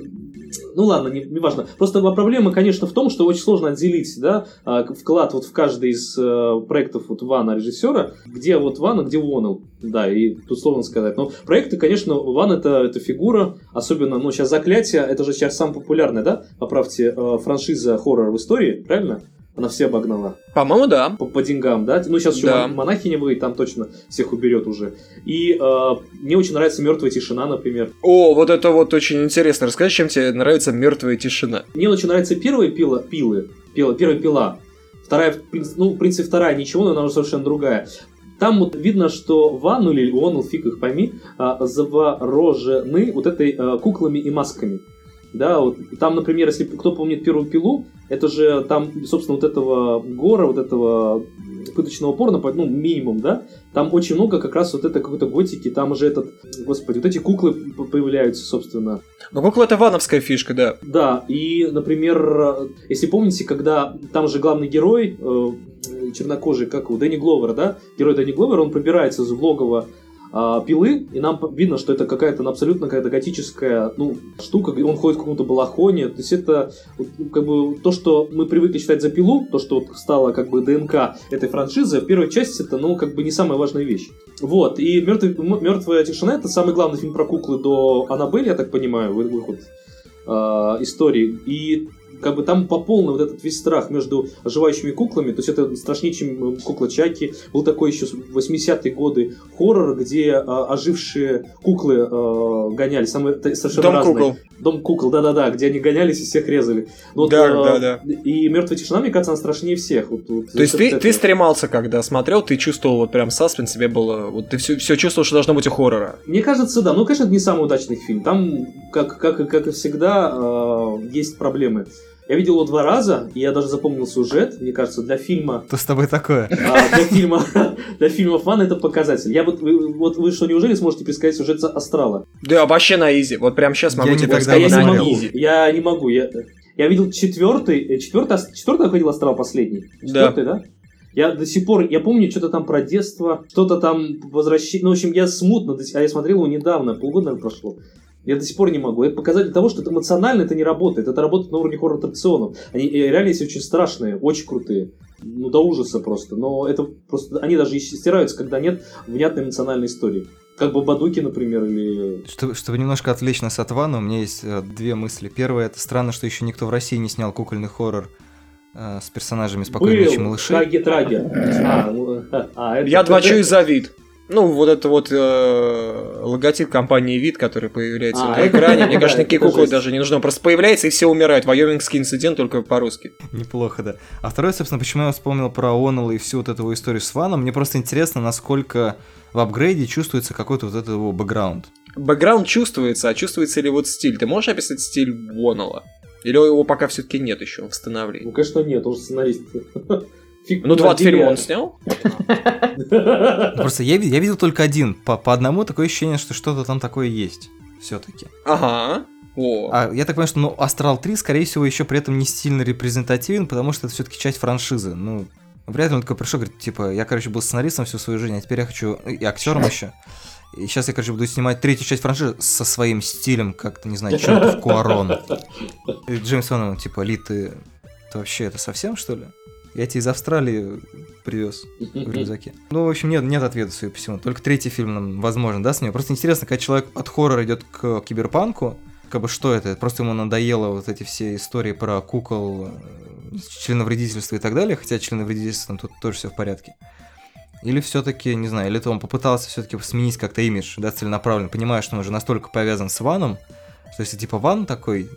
ну ладно, не, не важно. Просто проблема, конечно, в том, что очень сложно отделить, да, а, вклад вот в каждый из э, проектов вот Вана режиссера, где вот Ван, а где Уоннелл. Да, и тут сложно сказать. Но проекты, конечно, Ван это, это фигура, особенно, ну, сейчас «Заклятие», это же сейчас самое популярное, да, поправьте, э, франшиза хоррор в истории, правильно? Она все обогнала По-моему, да. по, по деньгам, да? Ну, сейчас еще Да. мон- монахиня выйдет, там точно всех уберет уже. И э, мне очень нравится мертвая тишина, например. О, вот это вот очень интересно. Расскажи, чем тебе нравится мертвая тишина. Мне очень нравится первая пила, пилы, пила, первая пила. Вторая, ну, в принципе, вторая ничего, но она уже совершенно другая. Там вот видно, что Ван, ну или он, фиг их пойми, а, заворожены вот этой а, куклами и масками. Да, вот там, например, если кто помнит первую пилу, это же там, собственно, вот этого гора, вот этого пыточного порно, ну, минимум, да, там очень много как раз вот этой какой-то готики, там уже этот, господи, вот эти куклы появляются, собственно, Ну, кукла это вановская фишка, да. да, и, например, если помните, когда там же главный герой, э, чернокожий, как его, Дэнни Гловер, да, герой Дэнни Гловер, он пробирается из логова а, пилы, и нам видно, что это какая-то ну, абсолютно какая-то готическая ну, штука, он ходит в каком-то балахоне, то есть это ну, как бы то, что мы привыкли считать за пилу, то, что вот стало как бы ДНК этой франшизы, в первой части это, ну, как бы не самая важная вещь. Вот, и «Мертвый- м- «Мертвая тишина» это самый главный фильм про куклы до Аннабель, я так понимаю, вы- выход э, истории. И как бы там по полной вот этот весь страх между оживающими куклами, то есть это страшнее, чем кукла Чаки. Был такой еще 80-е годы хоррор, где э, ожившие куклы э, гоняли, самые совершенно Дом разные. кукол. Дом кукол, да-да-да, где они гонялись и всех резали. Вот, Да, э, да, да. И мертвая тишина, мне кажется, она страшнее всех. Вот, вот То есть ты, счет ты этого. стремался, когда смотрел, ты чувствовал вот прям саспенс, тебе было... Вот ты все, все чувствовал, что должно быть у хоррора. Мне кажется, да. Ну, конечно, это не самый удачный фильм. Там, как, как, как и всегда, э, есть проблемы. Я видел его два раза, и я даже запомнил сюжет. Мне кажется, для фильма, Что с тобой такое? а, для фильма, *laughs* для фильмов Ван это показатель. Я вот, вы, вот вы что, неужели сможете пересказать сюжет за Астрала? Да, вообще на изи. Вот прям сейчас могу Я не тебе А я не могу. Я не могу. Я, я видел четвертый, э, четвертый, четвертый выходил Астрал последний. Да. Четвертый, да? Я до сих пор, я помню что-то там про детство, что-то там возвращение. Ну, в общем, я смутно, а я смотрел его недавно, полгода, наверное, прошло. Я до сих пор не могу. Это показатель того, что это эмоционально это не работает. Это работает на уровне хоррор-аттракционов. Они э, реально есть очень страшные, очень крутые. Ну, до ужаса просто. Но это просто... Они даже и стираются, когда нет внятной эмоциональной истории. Как бы Бадуки, например, или... Чтобы, чтобы немножко отвлечь нас от Вана, у меня есть э, две мысли. Первая, это странно, что еще никто в России не снял кукольный хоррор э, с персонажами спокойной ночи Был малышей. Траги Траги. А, ну, а, это- Я двочу и за вид. Ну, вот это вот э, логотип компании вид, который появляется А, на экране. Мне *laughs* кажется, никакие куклы даже не нужно. Он просто появляется и все умирают. Вайомингский инцидент только по-русски. Неплохо, да. А второе, собственно, почему я вспомнил про Онелла и всю вот эту его историю с Ваном, мне просто интересно, насколько в апгрейде чувствуется какой-то вот этот его бэкграунд. Бэкграунд чувствуется, а чувствуется ли вот стиль? Ты можешь описать стиль Уоннелла? Или его пока все-таки нет еще в становлении? Ну, конечно, нет, он же сценарист. *laughs* Фиг Ну, два фильма он снял? Просто я, ви- я видел только один. По, по одному такое ощущение, что что-то там такое есть. Все-таки. Ага. О. А я так понимаю, что ну, Астрал 3, скорее всего, еще при этом не сильно репрезентативен, потому что это все-таки часть франшизы. Ну, вряд ли он такой пришел, говорит, типа, я, короче, был сценаристом всю свою жизнь, а теперь я хочу... И актером еще. И сейчас я, короче, буду снимать третью часть франшизы со своим стилем, как-то, не знаю, чертов Куарон. *laughs* И Джеймс Ван, типа, Ли, ты, ты вообще это совсем, что ли? Я тебе из Австралии привез в рюкзаке. *laughs* Ну, в общем, нет, нет ответа, судя по всему. Только третий фильм нам возможен, да, с ним? Просто интересно, когда человек от хоррора идет к киберпанку, как бы что это? Просто ему надоело вот эти все истории про кукол, э, членовредительство и так далее, хотя членовредительство тут тоже все в порядке. Или все-таки, не знаю, или то он попытался все-таки сменить как-то имидж, да, целенаправленно, понимая, что он уже настолько повязан с Ваном, Что если типа Ван такой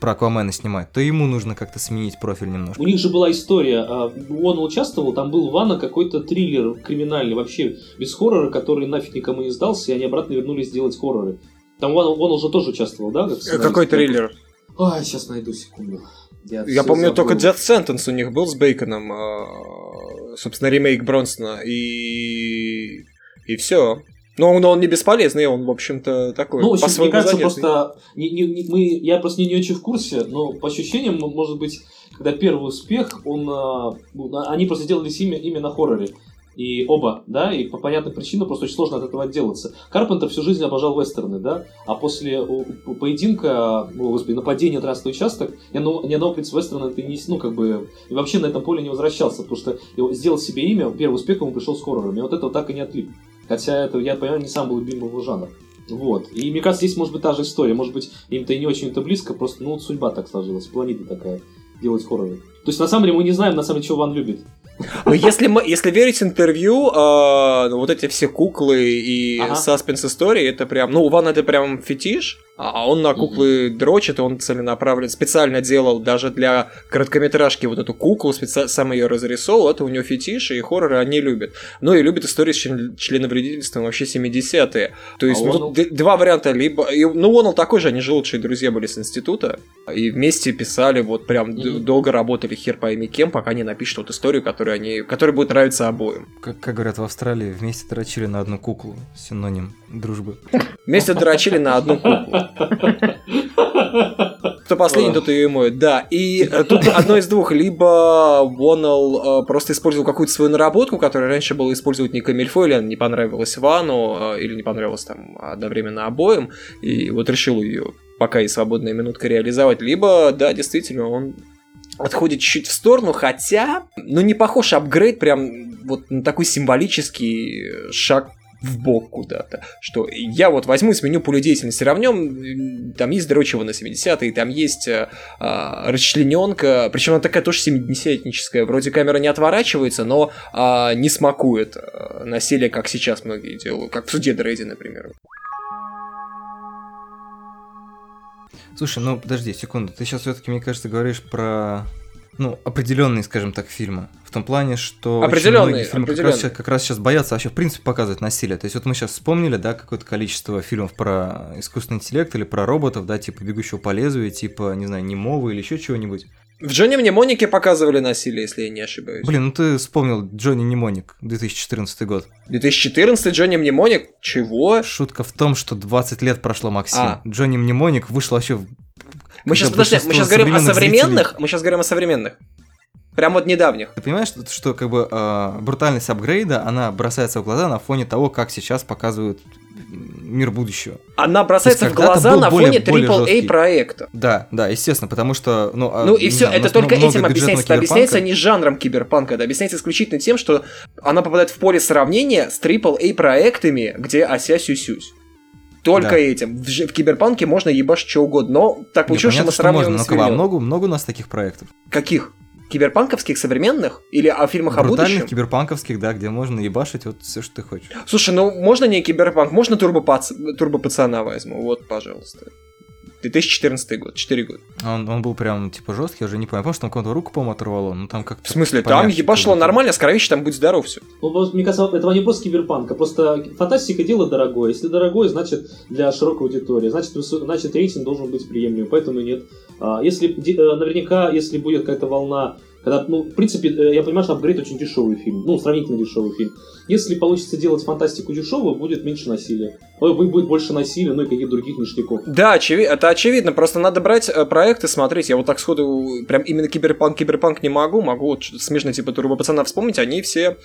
про Аквамена снимать, то ему нужно как-то сменить профиль немножко. У них же была история, а, он участвовал, там был Вана какой-то триллер криминальный, вообще без хоррора, который нафиг никому не сдался, и они обратно вернулись делать хорроры. Там Ван, он уже тоже участвовал, да? как? Какой триллер? Ай, сейчас найду секунду. Я всё помню, только забыл. Death Sentence у них был с Бейконом, а, собственно, ремейк Бронсона, и... и все. Но он, он не бесполезный, он, в общем-то, такой. Ну, в общем, мне кажется, занятный. просто не- не- не- мы, я просто не, не очень в курсе, но по ощущениям, может быть, когда первый успех, он, а, ну, они просто сделали имя, имя на хорроре. И оба, да, и по понятным причинам просто очень сложно от этого отделаться. Карпентер всю жизнь обожал вестерны, да, а после поединка, о, господи, нападения 13 участок, ни одного, ни одного вестерна ты не, ну, как бы, и вообще на этом поле не возвращался, потому что сделал себе имя, первый успех ему пришел с хоррорами, и вот этого так и не отлип. Хотя это, я понимаю, не сам был любимый его жанр. Вот. И мне кажется, здесь может быть та же история. Может быть, им-то и не очень-то близко, просто, ну, вот судьба так сложилась, планета такая, делать хорроры. То есть, на самом деле, мы не знаем, на самом деле, чего Ван любит. Ну, если, мы, если верить интервью, ну, вот эти все куклы и Ага. саспенс истории, это прям, ну, у Вана это прям фетиш, а он на куклы дрочит, он целенаправленно, специально делал даже для короткометражки вот эту куклу, специально сам ее разрисовал, это у него фетиш, и хорроры они любят. Ну, и любят истории с член- членовредительством вообще 70-е. То есть, А ну, тут д- два варианта, либо, и, ну, Уоннелл такой же, они же лучшие друзья были с института, и вместе писали, вот прям Мгм. долго работали хер пойми кем, пока не напишут вот историю, которую они, которая будет нравиться обоим. Как, как говорят в Австралии, вместе дрочили на одну куклу. Синоним дружбы. Вместе дрочили на одну куклу. Кто последний, тот ее и моет. Да, и э, тут одно из двух. Либо Уоннелл э, просто использовал какую-то свою наработку, которая раньше было использовать не Камильфо, или не понравилась Вану, э, или не понравилась там одновременно обоим, и вот решил ее пока и свободная минутка реализовать. Либо, да, действительно, он отходит чуть в сторону, хотя, ну, не похож апгрейд прям вот на такой символический шаг в бок куда-то, что я вот возьму и сменю поле деятельности, равнем, там есть дрочево на 70-е, там есть э, а, расчлененка, причем она такая тоже 70-этническая, вроде камера не отворачивается, но а, не смакует а, насилие, как сейчас многие делают, как в суде Дрейди, например. Слушай, ну подожди секунду, ты сейчас все-таки, мне кажется, говоришь про ну, определенные, скажем так, фильмы. В том плане, что Определенные, многие фильмы как раз, определенные. как раз сейчас боятся вообще в принципе показывать насилие. То есть вот мы сейчас вспомнили, да, какое-то количество фильмов про искусственный интеллект или про роботов, да, типа «Бегущего по лезвию», типа, не знаю, «Немого» или еще чего-нибудь. В Джонни Мнемонике показывали насилие, если я не ошибаюсь. Блин, ну ты вспомнил Джонни Немоник, 2014 год. 2014 Джонни Мнемоник? Чего? Шутка в том, что 20 лет прошло, Максим. А. Джонни Мнемоник вышел вообще... Мы сейчас, подожди, мы сейчас говорим о современных зрителей- мы сейчас говорим о современных. Прям вот недавних. Ты понимаешь, что, что как бы э, брутальность апгрейда, она бросается в глаза на фоне того, как сейчас показывают мир будущего. Она бросается в глаза на более- фоне AAA проекта. Да, да, естественно, потому что, ну, а, Ну и все, знаю, это только этим объясняется. Это объясняется не жанром киберпанка, это объясняется исключительно тем, что она попадает в поле сравнения с AAA проектами, где ося сюсюсь. Только Да. этим. В, в киберпанке можно ебашить что угодно, но так получилось, что понятно, мы что сравниваем можно, с но а много, много у нас таких проектов. Каких? Киберпанковских современных? Или о фильмах о Брутальных будущем? киберпанковских, да, где можно ебашить вот все, что ты хочешь. Слушай, ну можно не киберпанк, можно турбопац... турбопацана возьму, вот, пожалуйста. 2014 год, 4 года. А Он, он был прям, типа, жесткий, я уже не помню. Помню, что там кому-то руку, по-моему, оторвало, ну там как-то... В смысле, там будто. нормально, скоровище там будь здоров все. Ну, мне кажется, это не просто киберпанк, а просто фантастика дело дорогое. Если дорогое, значит для широкой аудитории. Значит, значит рейтинг должен быть приемлемым, поэтому нет. А, если э, наверняка, если будет какая-то волна, когда, ну, в принципе, э, я понимаю, что апгрейд очень дешевый фильм, ну, сравнительно дешевый фильм. Если получится делать фантастику дешевую, будет меньше насилия. Ой, будет больше насилия, ну и каких-то других ништяков. Да, очеви- это очевидно, просто надо брать э, проекты, смотреть. Я вот так сходу, прям именно киберпанк, киберпанк не могу, могу вот смежно типа Турбо Пацана вспомнить, они все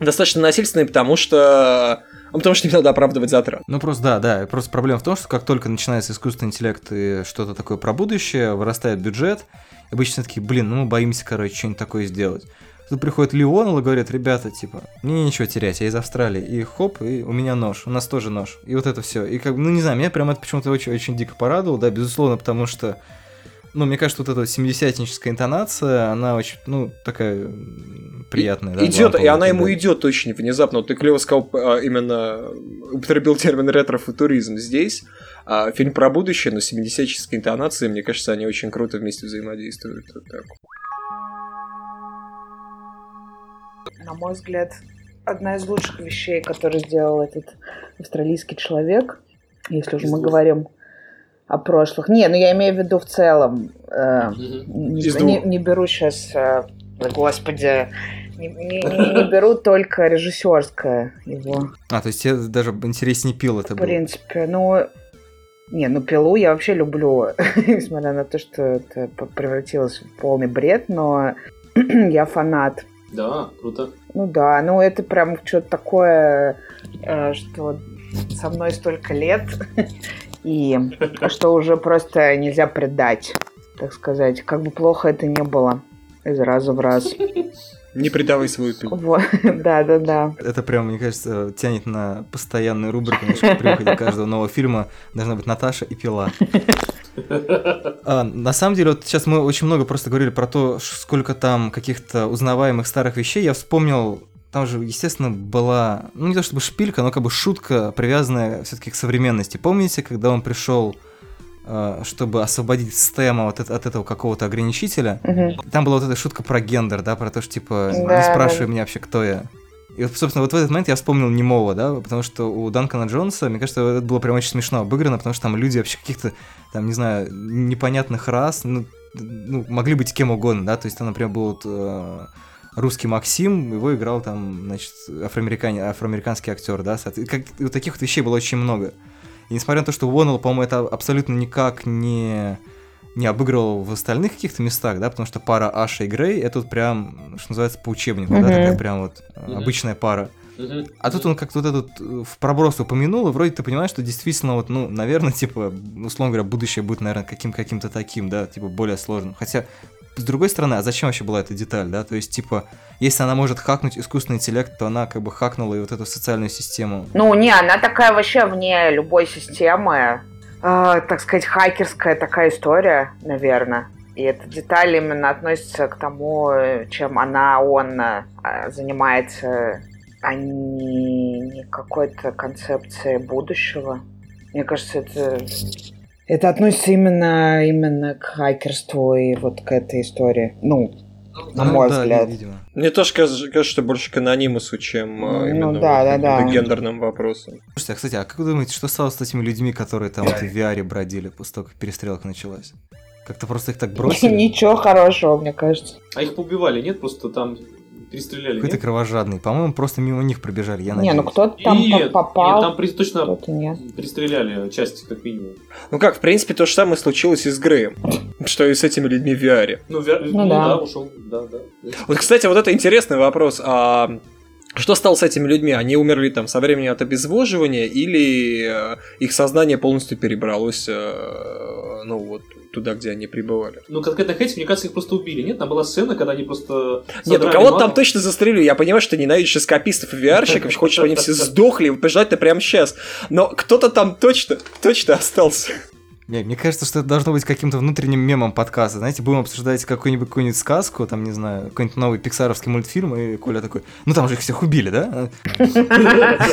достаточно насильственные, потому что... ну, потому что не надо оправдывать затрат. Ну просто да, да. Просто проблема в том, что как только начинается искусственный интеллект и что-то такое про будущее, вырастает бюджет, и обычно такие, блин, ну мы боимся, короче, что-нибудь такое сделать. Тут приходит Леонел и говорит, ребята, типа, мне нечего терять, я из Австралии. И хоп, и у меня нож, у нас тоже нож. И вот это все. И как бы, ну не знаю, меня прям это почему-то очень, очень дико порадовало, да, безусловно, потому что Ну, мне кажется, вот эта 70-ническая интонация, она очень, ну, такая приятная. да, идет, и она ему идет очень внезапно. Вот ты клево сказал, а, именно употребил термин ретро-футуризм здесь. А, фильм про будущее, но 70-ческие интонации, мне кажется, они очень круто вместе взаимодействуют. Вот так. На мой взгляд, одна из лучших вещей, которую сделал этот австралийский человек, если уже мы говорим о прошлых. Не, ну я имею в виду в целом. э, не, не- не беру сейчас, господи, не, не- не- беру только режиссерское его. А, то есть тебе даже интереснее пил это В было. принципе, ну... Не, ну пилу я вообще люблю, *laughs* несмотря на то, что это превратилось в полный бред, но *clears throat* я фанат. Да, круто. Ну да, ну это прям что-то такое, э, что со мной столько лет, *laughs* и что уже просто нельзя предать, так сказать. Как бы плохо это не было из раза в раз. Не предавай свою пилу. Вот, да-да-да. Это прям, мне кажется, тянет на постоянную рубрику, знаешь, при выходе каждого нового фильма должна быть Наташа и Пила. А, на самом деле, вот сейчас мы очень много просто говорили про то, сколько там каких-то узнаваемых старых вещей. Я вспомнил, там же, естественно, была, ну не то чтобы шпилька, но как бы шутка, привязанная все-таки к современности. Помните, когда он пришел, э, чтобы освободить Стема вот от, от этого какого-то ограничителя? Мгм. Там была вот эта шутка про гендер, да, про то, что типа не Да, спрашивай да. меня вообще, кто я. И вот, собственно, вот в этот момент я вспомнил немого, да, потому что у Данкана Джонса, мне кажется, это было прям очень смешно обыграно, потому что там люди вообще каких-то, там, не знаю, непонятных рас, ну, ну, могли быть кем угодно, да, то есть там, например, был вот, э, русский Максим, его играл там, значит, афроамерикане, афроамериканский актер, да, как, вот таких вот вещей было очень много. И несмотря на то, что Уоннелл, по-моему, это абсолютно никак не, не обыгрывал в остальных каких-то местах, да, потому что пара Аша и Грей, это вот прям, что называется, по учебнику, да, Мгм. такая прям вот э, обычная пара. А тут он как-то вот этот э, в проброс упомянул, и вроде ты понимаешь, что действительно вот, ну, наверное, типа, условно говоря, будущее будет, наверное, каким- каким-то таким, да, типа, более сложным. Хотя, с другой стороны, а зачем вообще была эта деталь, да? То есть, типа, если она может хакнуть искусственный интеллект, то она как бы хакнула и вот эту социальную систему. Ну, не, она такая вообще вне любой системы. Э, так сказать, хакерская такая история, наверное. И эта деталь именно относится к тому, чем она, он э, занимается, а не, не какой-то концепции будущего. Мне кажется, это, это относится именно, именно к хакерству и вот к этой истории. Ну, на Ну мой да, взгляд. видимо. Мне тоже кажется, кажется, что больше к анонимусу, чем а, Ну, именно да, вот да, да. гендерным вопросам. Слушайте, а, кстати, а как вы думаете, что стало с этими людьми, которые там в VR бродили после того, как перестрелка началась? Как-то просто их так *laughs* бросили? Ничего хорошего, мне кажется. А их поубивали, нет? Просто там перестреляли, Какой-то кровожадный. По-моему, просто мимо них пробежали, я не, ну надеюсь. кто-то там Нет, по- попал, нет, там при- точно кто-то нет. перестреляли часть, как минимум. Ну как, в принципе, то же самое случилось и с Греем. *laughs* Что и с этими людьми в VR. Ну, вя- Ну ну да. да, ушел, да, да. Вот, кстати, вот это интересный вопрос. А что стало с этими людьми? Они умерли там со времени от обезвоживания или э, их сознание полностью перебралось э, ну вот туда, где они пребывали? Ну, конкретно Хэтти, мне кажется, их просто убили, нет? Там была сцена, когда они просто... Нет, ну кого-то там точно застрелили. Я понимаю, что ты ненавидишь эскапистов и VR-щиков, *laughs* хочешь, чтобы они все сдохли, вот пожелать-то прямо сейчас. Но кто-то там точно, точно остался. Не, мне кажется, что это должно быть каким-то внутренним мемом подкаста. Знаете, будем обсуждать какую-нибудь какую-нибудь сказку, там, не знаю, какой-нибудь новый пиксаровский мультфильм, и Коля такой, ну там же их всех убили, да? *laughs*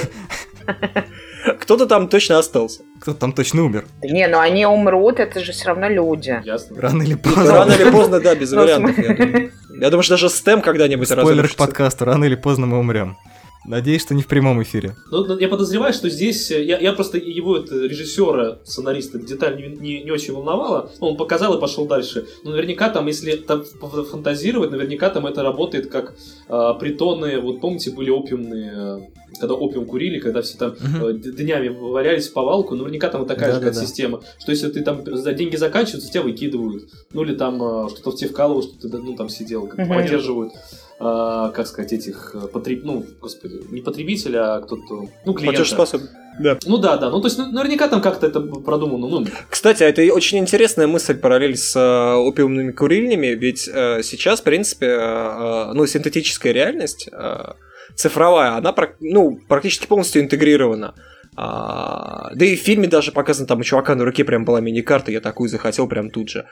*laughs* Кто-то там точно остался. Кто-то там точно умер. Да Не, ну они умрут, это же все равно люди. Ясно. Рано или поздно. Рано или поздно, да, без Ну, вариантов. Я думаю. смысле- Я думаю, что даже STEM когда-нибудь Спойлер к разрушится. подкасту, рано или поздно мы умрем. Надеюсь, что не в прямом эфире. Ну, ну, я подозреваю, что здесь... э, Я, я просто его, это, режиссера, сценариста, деталь не, не, не очень волновала. Он показал и пошел дальше. Но наверняка там, если там фантазировать, наверняка там это работает как а, притоны. Вот помните, были опиумные... Когда опиум курили, когда все там д- днями валялись в повалку, наверняка там вот такая же Да-да-да. какая-то система, что если ты там за деньги заканчиваются, тебя выкидывают, ну или там э, что-то в тебе вкалывают, что ты ну там сидел, как Мгм. поддерживают, а, как сказать, этих потреб... ну, господи, не потребителя, а кто-то, ну, клиента. Платежеспособный. Да. Ну да, да, ну то есть ну, наверняка там как-то это продумано, ну, Кстати, а это и очень интересная мысль параллель с э, опиумными курильнями, ведь э, сейчас, в принципе, э, э, ну, синтетическая реальность, э, цифровая, она ну, практически полностью интегрирована. А, да и в фильме даже показано, там у чувака на руке прям была мини-карта, я такую захотел прям тут же.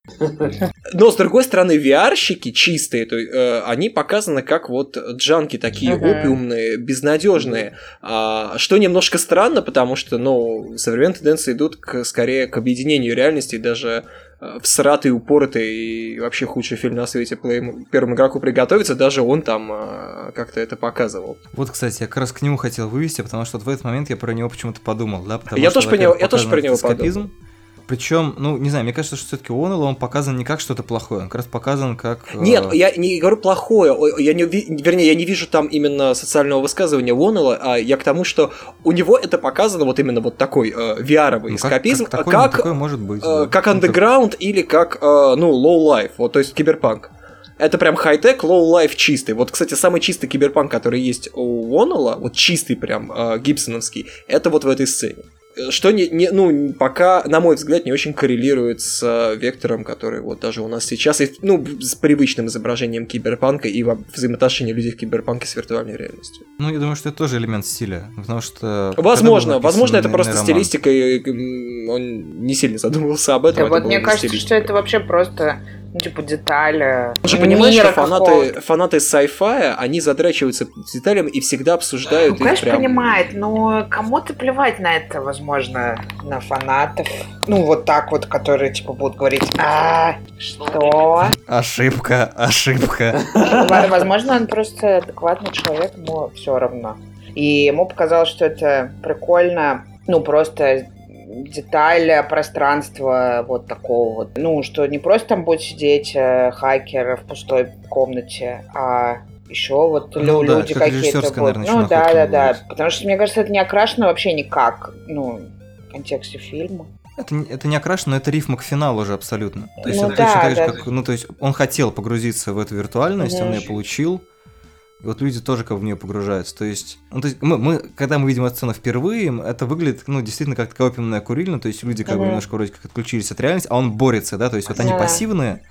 Но, с другой стороны, VR-щики чистые, то, э, они показаны как вот джанки такие Мгм. опиумные, безнадежные. А, что немножко странно, потому что, ну, современные тенденции идут к, скорее к объединению реальности, и даже всратый, упоротый и вообще худший фильм на свете «Плей- первому игроку приготовиться, даже он там э, как-то это показывал. Вот, кстати, я как раз к нему хотел вывести, потому что вот в этот момент я про него почему-то подумал, да, потому Я что, тоже про него- я тоже про него эскапизм. Причем, ну, не знаю, мне кажется, что все-таки Уоннелл, он показан не как что-то плохое, он как раз показан как... э, Нет, я не говорю плохое, я не, вернее, я не вижу там именно социального высказывания Уоннелла, а я к тому, что у него это показано вот именно вот такой э, VR-овый ну, как- эскапизм, как, как, такое, такое может быть. э, да. как Ну, Underground или как, э, ну, Low Life, вот, то есть киберпанк. Это прям high-tech, low life чистый. Вот, кстати, самый чистый киберпанк, который есть у Уоннелла, вот чистый прям, э, гибсоновский, это вот в этой сцене. Что не, не, ну, пока, на мой взгляд, не очень коррелирует с э, вектором, который вот даже у нас сейчас, и, ну, с привычным изображением киберпанка и взаимоотношения людей в киберпанке с виртуальной реальностью. Ну, я думаю, что это тоже элемент стиля, потому что... Возможно, возможно, это просто роман? стилистика, и он не сильно задумывался об этом. Да это вот мне не кажется, стилистика. что это вообще просто, ну, типа, детали. Он же понимает, мира что фанаты, фанаты sci-fi, они задрачиваются деталями и всегда обсуждают Ну, их конечно, прям... понимает, но кому-то плевать на это, возможно, на фанатов. Ну, вот так вот, которые, типа, будут говорить, а, что? Ошибка, ошибка. Возможно, он просто адекватный человек, ему все равно. И ему показалось, что это прикольно, ну, просто деталь пространства вот такого вот. Ну, что не просто там будет сидеть э, хакер в пустой комнате, а еще вот Ну лю- да, люди как какие-то будут. наверное, Ну да, да, да. Потому что, мне кажется, это не окрашено вообще никак, ну, в контексте фильма. Это, не- это не окрашено, но это рифма к финалу уже абсолютно. То есть Ну это да, точно так же, да. как... Ну, то есть он хотел погрузиться в эту виртуальность, он Мгм. ее получил. И вот люди тоже как в нее погружаются. То есть, ну, то есть мы, мы, когда мы видим эту сцену впервые, это выглядит, ну, действительно, как такая опиумная курильня, то есть люди как бы немножко вроде как отключились от реальности, а он борется, да, то есть вот они пассивные,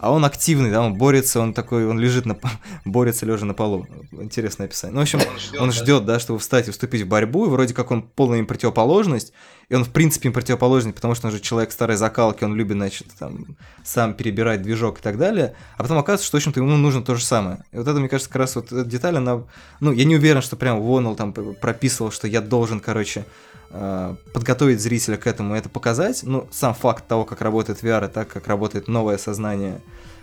а он активный, да, он борется, он такой, он лежит на, *laughs* борется лежа на полу. Интересное описание. Ну, в общем, он ждет, да, чтобы встать и вступить в борьбу, и вроде как он полная им противоположность, и он в принципе им противоположный, потому что он же человек старой закалки, он любит, значит, там, сам перебирать движок и так далее, а потом оказывается, что, в общем-то, ему нужно то же самое. И вот это, мне кажется, как раз вот эта деталь, она, ну, я не уверен, что прям Воннелл там прописывал, что я должен, короче, э, подготовить зрителя к этому и это показать, но сам факт того, как работает VR, и так как работает новое сознание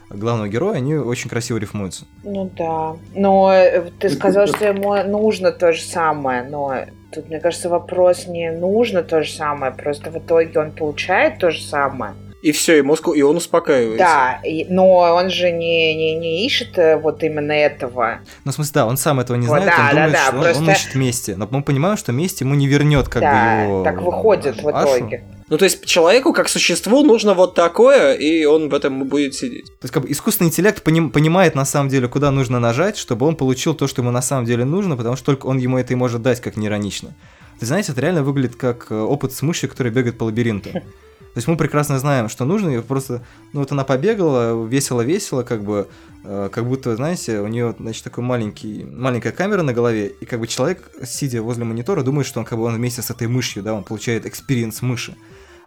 главного героя, они очень красиво рифмуются. Ну да. Но э, ты сказал, что ему нужно то же самое, но тут, мне кажется, вопрос не нужно то же самое, просто в итоге он получает то же самое. И все, и мозг, и он успокаивается. Да, и- но он же не, не, не ищет э, вот именно этого. Ну, в смысле, да, он сам этого не Вот, знает, да, он да, думает, да, что он- он, просто- ищет мести. Но мы понимаем, что месть ему не вернет как да, бы его... так выходит в Ашу. Ну, то есть человеку как существу нужно вот такое, и он в этом будет сидеть. То есть, как бы искусственный интеллект поним- понимает на самом деле, куда нужно нажать, чтобы он получил то, что ему на самом деле нужно, потому что только он ему это и может дать, как не иронично. Ты знаете, это реально выглядит как э, опыт с мышью, которая бегает по лабиринту. То есть мы прекрасно знаем, что нужно, и просто, ну вот она побегала, весело-весело, как бы, э, как будто, знаете, у нее, значит, такой маленький, маленькая камера на голове, и как бы человек, сидя возле монитора, думает, что он как бы он вместе с этой мышью, да, он получает experience мыши.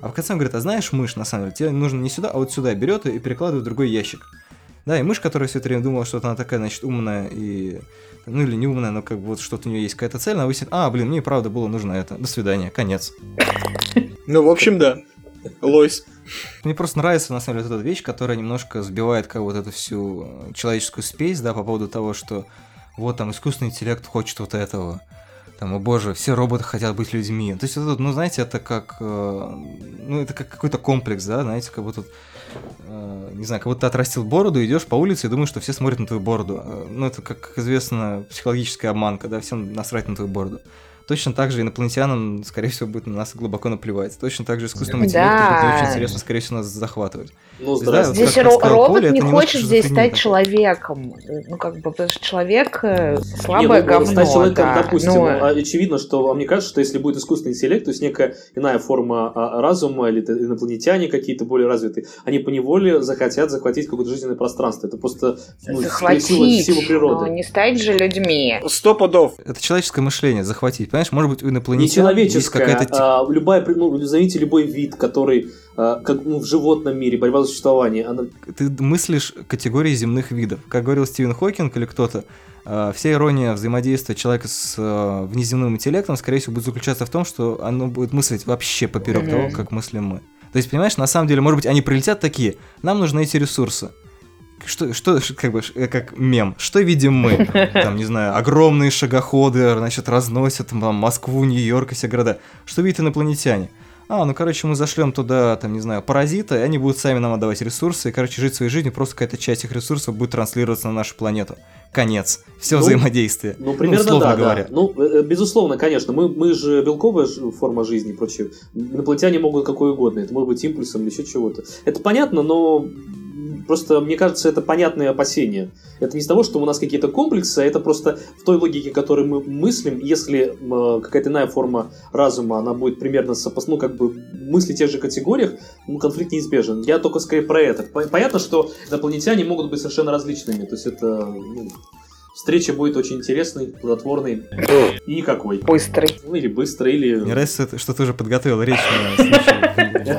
А в конце он говорит, а знаешь, мышь, на самом деле, тебе нужно не сюда, а вот сюда, берет и перекладывает в другой ящик. Да, и мышь, которая все это время думала, что она такая, значит, умная и... Ну или не умная, но как бы вот что-то у нее есть какая-то цель, она выяснит, а, блин, мне и правда было нужно это. До свидания, конец. Ну, в общем, да. Лойс. Мне просто нравится, на самом деле, вот эта вещь, которая немножко сбивает как вот эту всю человеческую спесь, да, по поводу того, что вот там искусственный интеллект хочет вот этого. Там, о боже, все роботы хотят быть людьми. То есть, это, ну, знаете, это как, э, ну, это как какой-то комплекс, да, знаете, как будто, э, не знаю, как будто ты отрастил бороду, идешь по улице и думаешь, что все смотрят на твою бороду. Э, Ну, это, как как известно, психологическая обманка, да, всем насрать на твою бороду. Точно так же инопланетянам, скорее всего, будет на нас глубоко наплевать. Точно так же искусственному интеллекту Да. будет очень интересно, скорее всего, нас захватывать. Ну, здравствуйте. Здесь ро- сказал робот Коля, не хочет здесь стать человеком. Ну, как бы, потому что человек э, Не, слабое ну, говно, стать человеком, да. допустим, Ну, а, очевидно, что вам не кажется, что если будет искусственный интеллект, то есть некая иная форма а, разума или инопланетяне какие-то более развитые, они поневоле захотят захватить какое-то жизненное пространство. Это просто ну, захватить, сила, сила природы. но не стать же людьми. Сто пудов. Это человеческое мышление, захватить. Понимаешь, может быть, у Не инопланетян есть человеческая, какая-то... а любая, ну, назовите любой вид, который а, как ну, в животном мире, борьба за существование, она Ты мыслишь категории земных видов. Как говорил Стивен Хокинг или кто-то, э, вся ирония взаимодействия человека с э, внеземным интеллектом, скорее всего, будет заключаться в том, что оно будет мыслить вообще поперек Мгм. того, как мыслим мы. То есть, понимаешь, на самом деле, может быть, они прилетят такие, нам нужны эти ресурсы. Что, что, как бы, э, как мем, что видим мы? *laughs* Там, не знаю, огромные шагоходы, значит, разносят там, Москву, Нью-Йорк и все города. Что видят инопланетяне? А, ну, короче, мы зашлем туда, там, не знаю, паразита, и они будут сами нам отдавать ресурсы, и, короче, жить своей жизнью, просто какая-то часть их ресурсов будет транслироваться на нашу планету. Конец. Все Ну, взаимодействие. Ну, примерно условно да, говоря. да. Ну, э, э, безусловно, конечно. Мы, мы же белковая форма жизни и прочее. Инопланетяне могут какой угодно. Это может быть импульсом или еще чего-то. Это понятно, но просто, мне кажется, это понятные опасения. Это не из того, что у нас какие-то комплексы, а это просто в той логике, которой мы мыслим, если м, какая-то иная форма разума, она будет примерно сопос... ну, как бы мысли в тех же категориях, ну, конфликт неизбежен. Я только скорее про это. По- Понятно, что инопланетяне могут быть совершенно различными. То есть это ну, встреча будет очень интересной, плодотворной и никакой. Быстрый. Ну, или быстро, или... Мне нравится, что ты уже подготовил речь на случай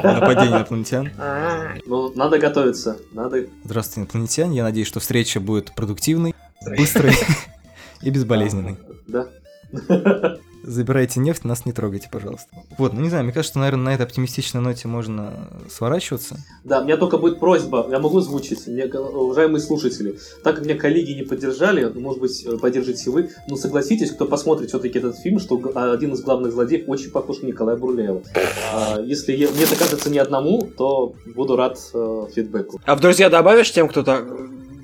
нападения инопланетян. А, Ну, надо готовиться. Надо... Здравствуйте, инопланетяне. Я надеюсь, что встреча будет продуктивной, быстрой *laughs* и безболезненной. Да. *laughs* Забирайте нефть, нас не трогайте, пожалуйста. Вот, ну не знаю, мне кажется, что, наверное, на этой оптимистичной ноте можно сворачиваться. Да, у меня только будет просьба, я могу озвучить, мне, уважаемые слушатели, так как меня коллеги не поддержали, ну, может быть, э, поддержите вы, но согласитесь, кто посмотрит все-таки этот фильм, что г- один из главных злодеев очень похож на Николая Бурлеева. А, Если е- мне это кажется не одному, то буду рад э, фидбэку. А в друзья добавишь тем, кто так,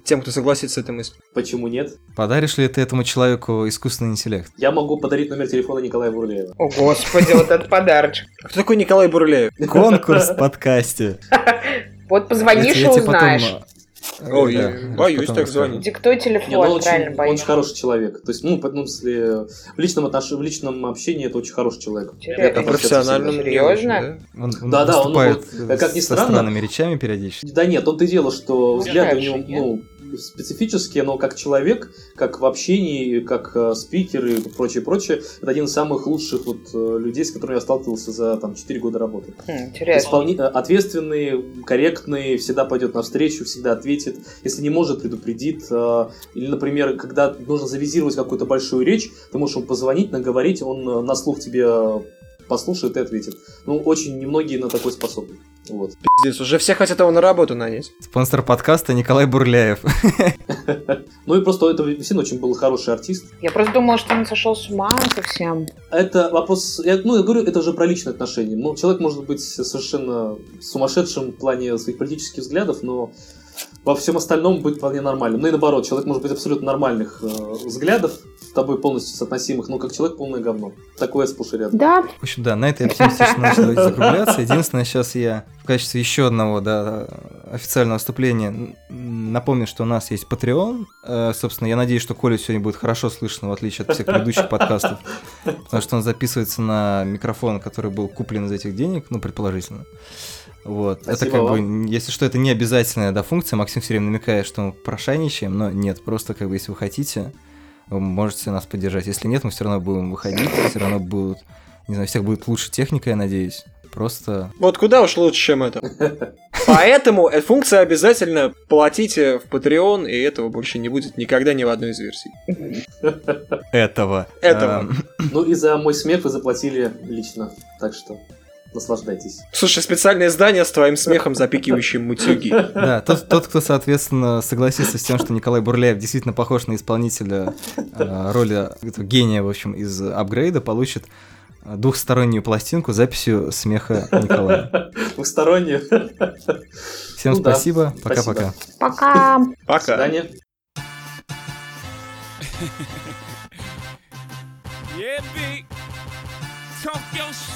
тем, кто согласится с этой мыслью? Почему нет? Подаришь ли ты этому человеку искусственный интеллект? Я могу подарить номер телефона Николая Бурлеева. О, господи, вот этот подарочек. А Кто такой Николай Бурлеев? Конкурс в подкасте. Вот позвонишь и потом, узнаешь. э, Ой, да, боюсь так звонить. Диктуй Не, ну, телефон, он, правильно очень, он боюсь. очень хороший человек. То есть, ну, по- ну, в смысле, в личном отнош... в личном общении это очень хороший человек. А так профессионально Серьезно? да? Он, он Да-да, он, выступает вот, как ни со странно- странными речами периодически. Да нет, он-то и дело, что взгляды у него, ну, специфические, но как человек, как в общении, как э, спикер и прочее, прочее, это один из самых лучших вот э, людей, с которыми я сталкивался за там 4 года работы. Хм, Интересно. Исполни- э, Ответственный, корректный, всегда пойдет навстречу, всегда ответит. Если не может, предупредит. э, Или, например, когда нужно завизировать какую-то большую речь, ты можешь ему позвонить, наговорить, он э, на слух тебе послушает и ответит. Ну, очень немногие на такой способны. Вот. Пиздец, уже все хотят его на работу нанять. Спонсор подкаста Николай Бурляев. *laughs* Ну и просто это действительно очень был хороший артист. Я просто думала, что он сошел с ума совсем. Это вопрос, я, ну, я говорю, это уже про личные отношения. Ну, человек может быть совершенно сумасшедшим в плане своих политических взглядов, но во всем остальном быть вполне нормальным. Ну и наоборот, человек может быть абсолютно нормальных э, взглядов, с тобой полностью соотносимых, но как человек полное говно. Такое сплошь и рядом. Да, В общем, да, на этой оптимистичной ноте давайте закругляться. Единственное, сейчас я в качестве еще одного да, официального выступления м, напомню, что у нас есть Patreon. Э, Собственно, я надеюсь, что Коля сегодня будет хорошо слышно, в отличие от всех предыдущих подкастов. Потому что он записывается на микрофон, который был куплен из этих денег, ну, предположительно. Вот. это Спасибо как вам. бы, если что, это не обязательная да, функция. Максим все время намекает, что мы прошайничаем, но нет, просто как бы, если вы хотите, вы можете нас поддержать. Если нет, мы все равно будем выходить, все равно будут, не знаю, всех будет лучше техника, я надеюсь. Просто Вот куда уж лучше, чем это. Поэтому эта функция обязательно платите в Patreon, и этого больше не будет никогда ни в одной из версий. этого. Этого. Эм, Ну и за мой смех вы заплатили лично, так что наслаждайтесь. Слушай, специальное издание с твоим смехом, запикивающим мутюги. Да, тот, тот, кто, соответственно, согласится с тем, что Николай Бурляев действительно похож на исполнителя э, роли этого гения, в общем, из апгрейда, получит э, двухстороннюю пластинку с записью смеха Николая. Двухстороннее. Всем Ну да, спасибо, спасибо. пока-пока. пока. До Пока. свидания. *laughs* Yeah, big. Talk your shit.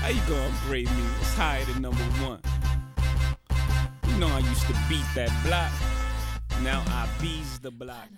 How you gonna upgrade me? What's higher than number one? You know I used to beat that block. Now I bees the block.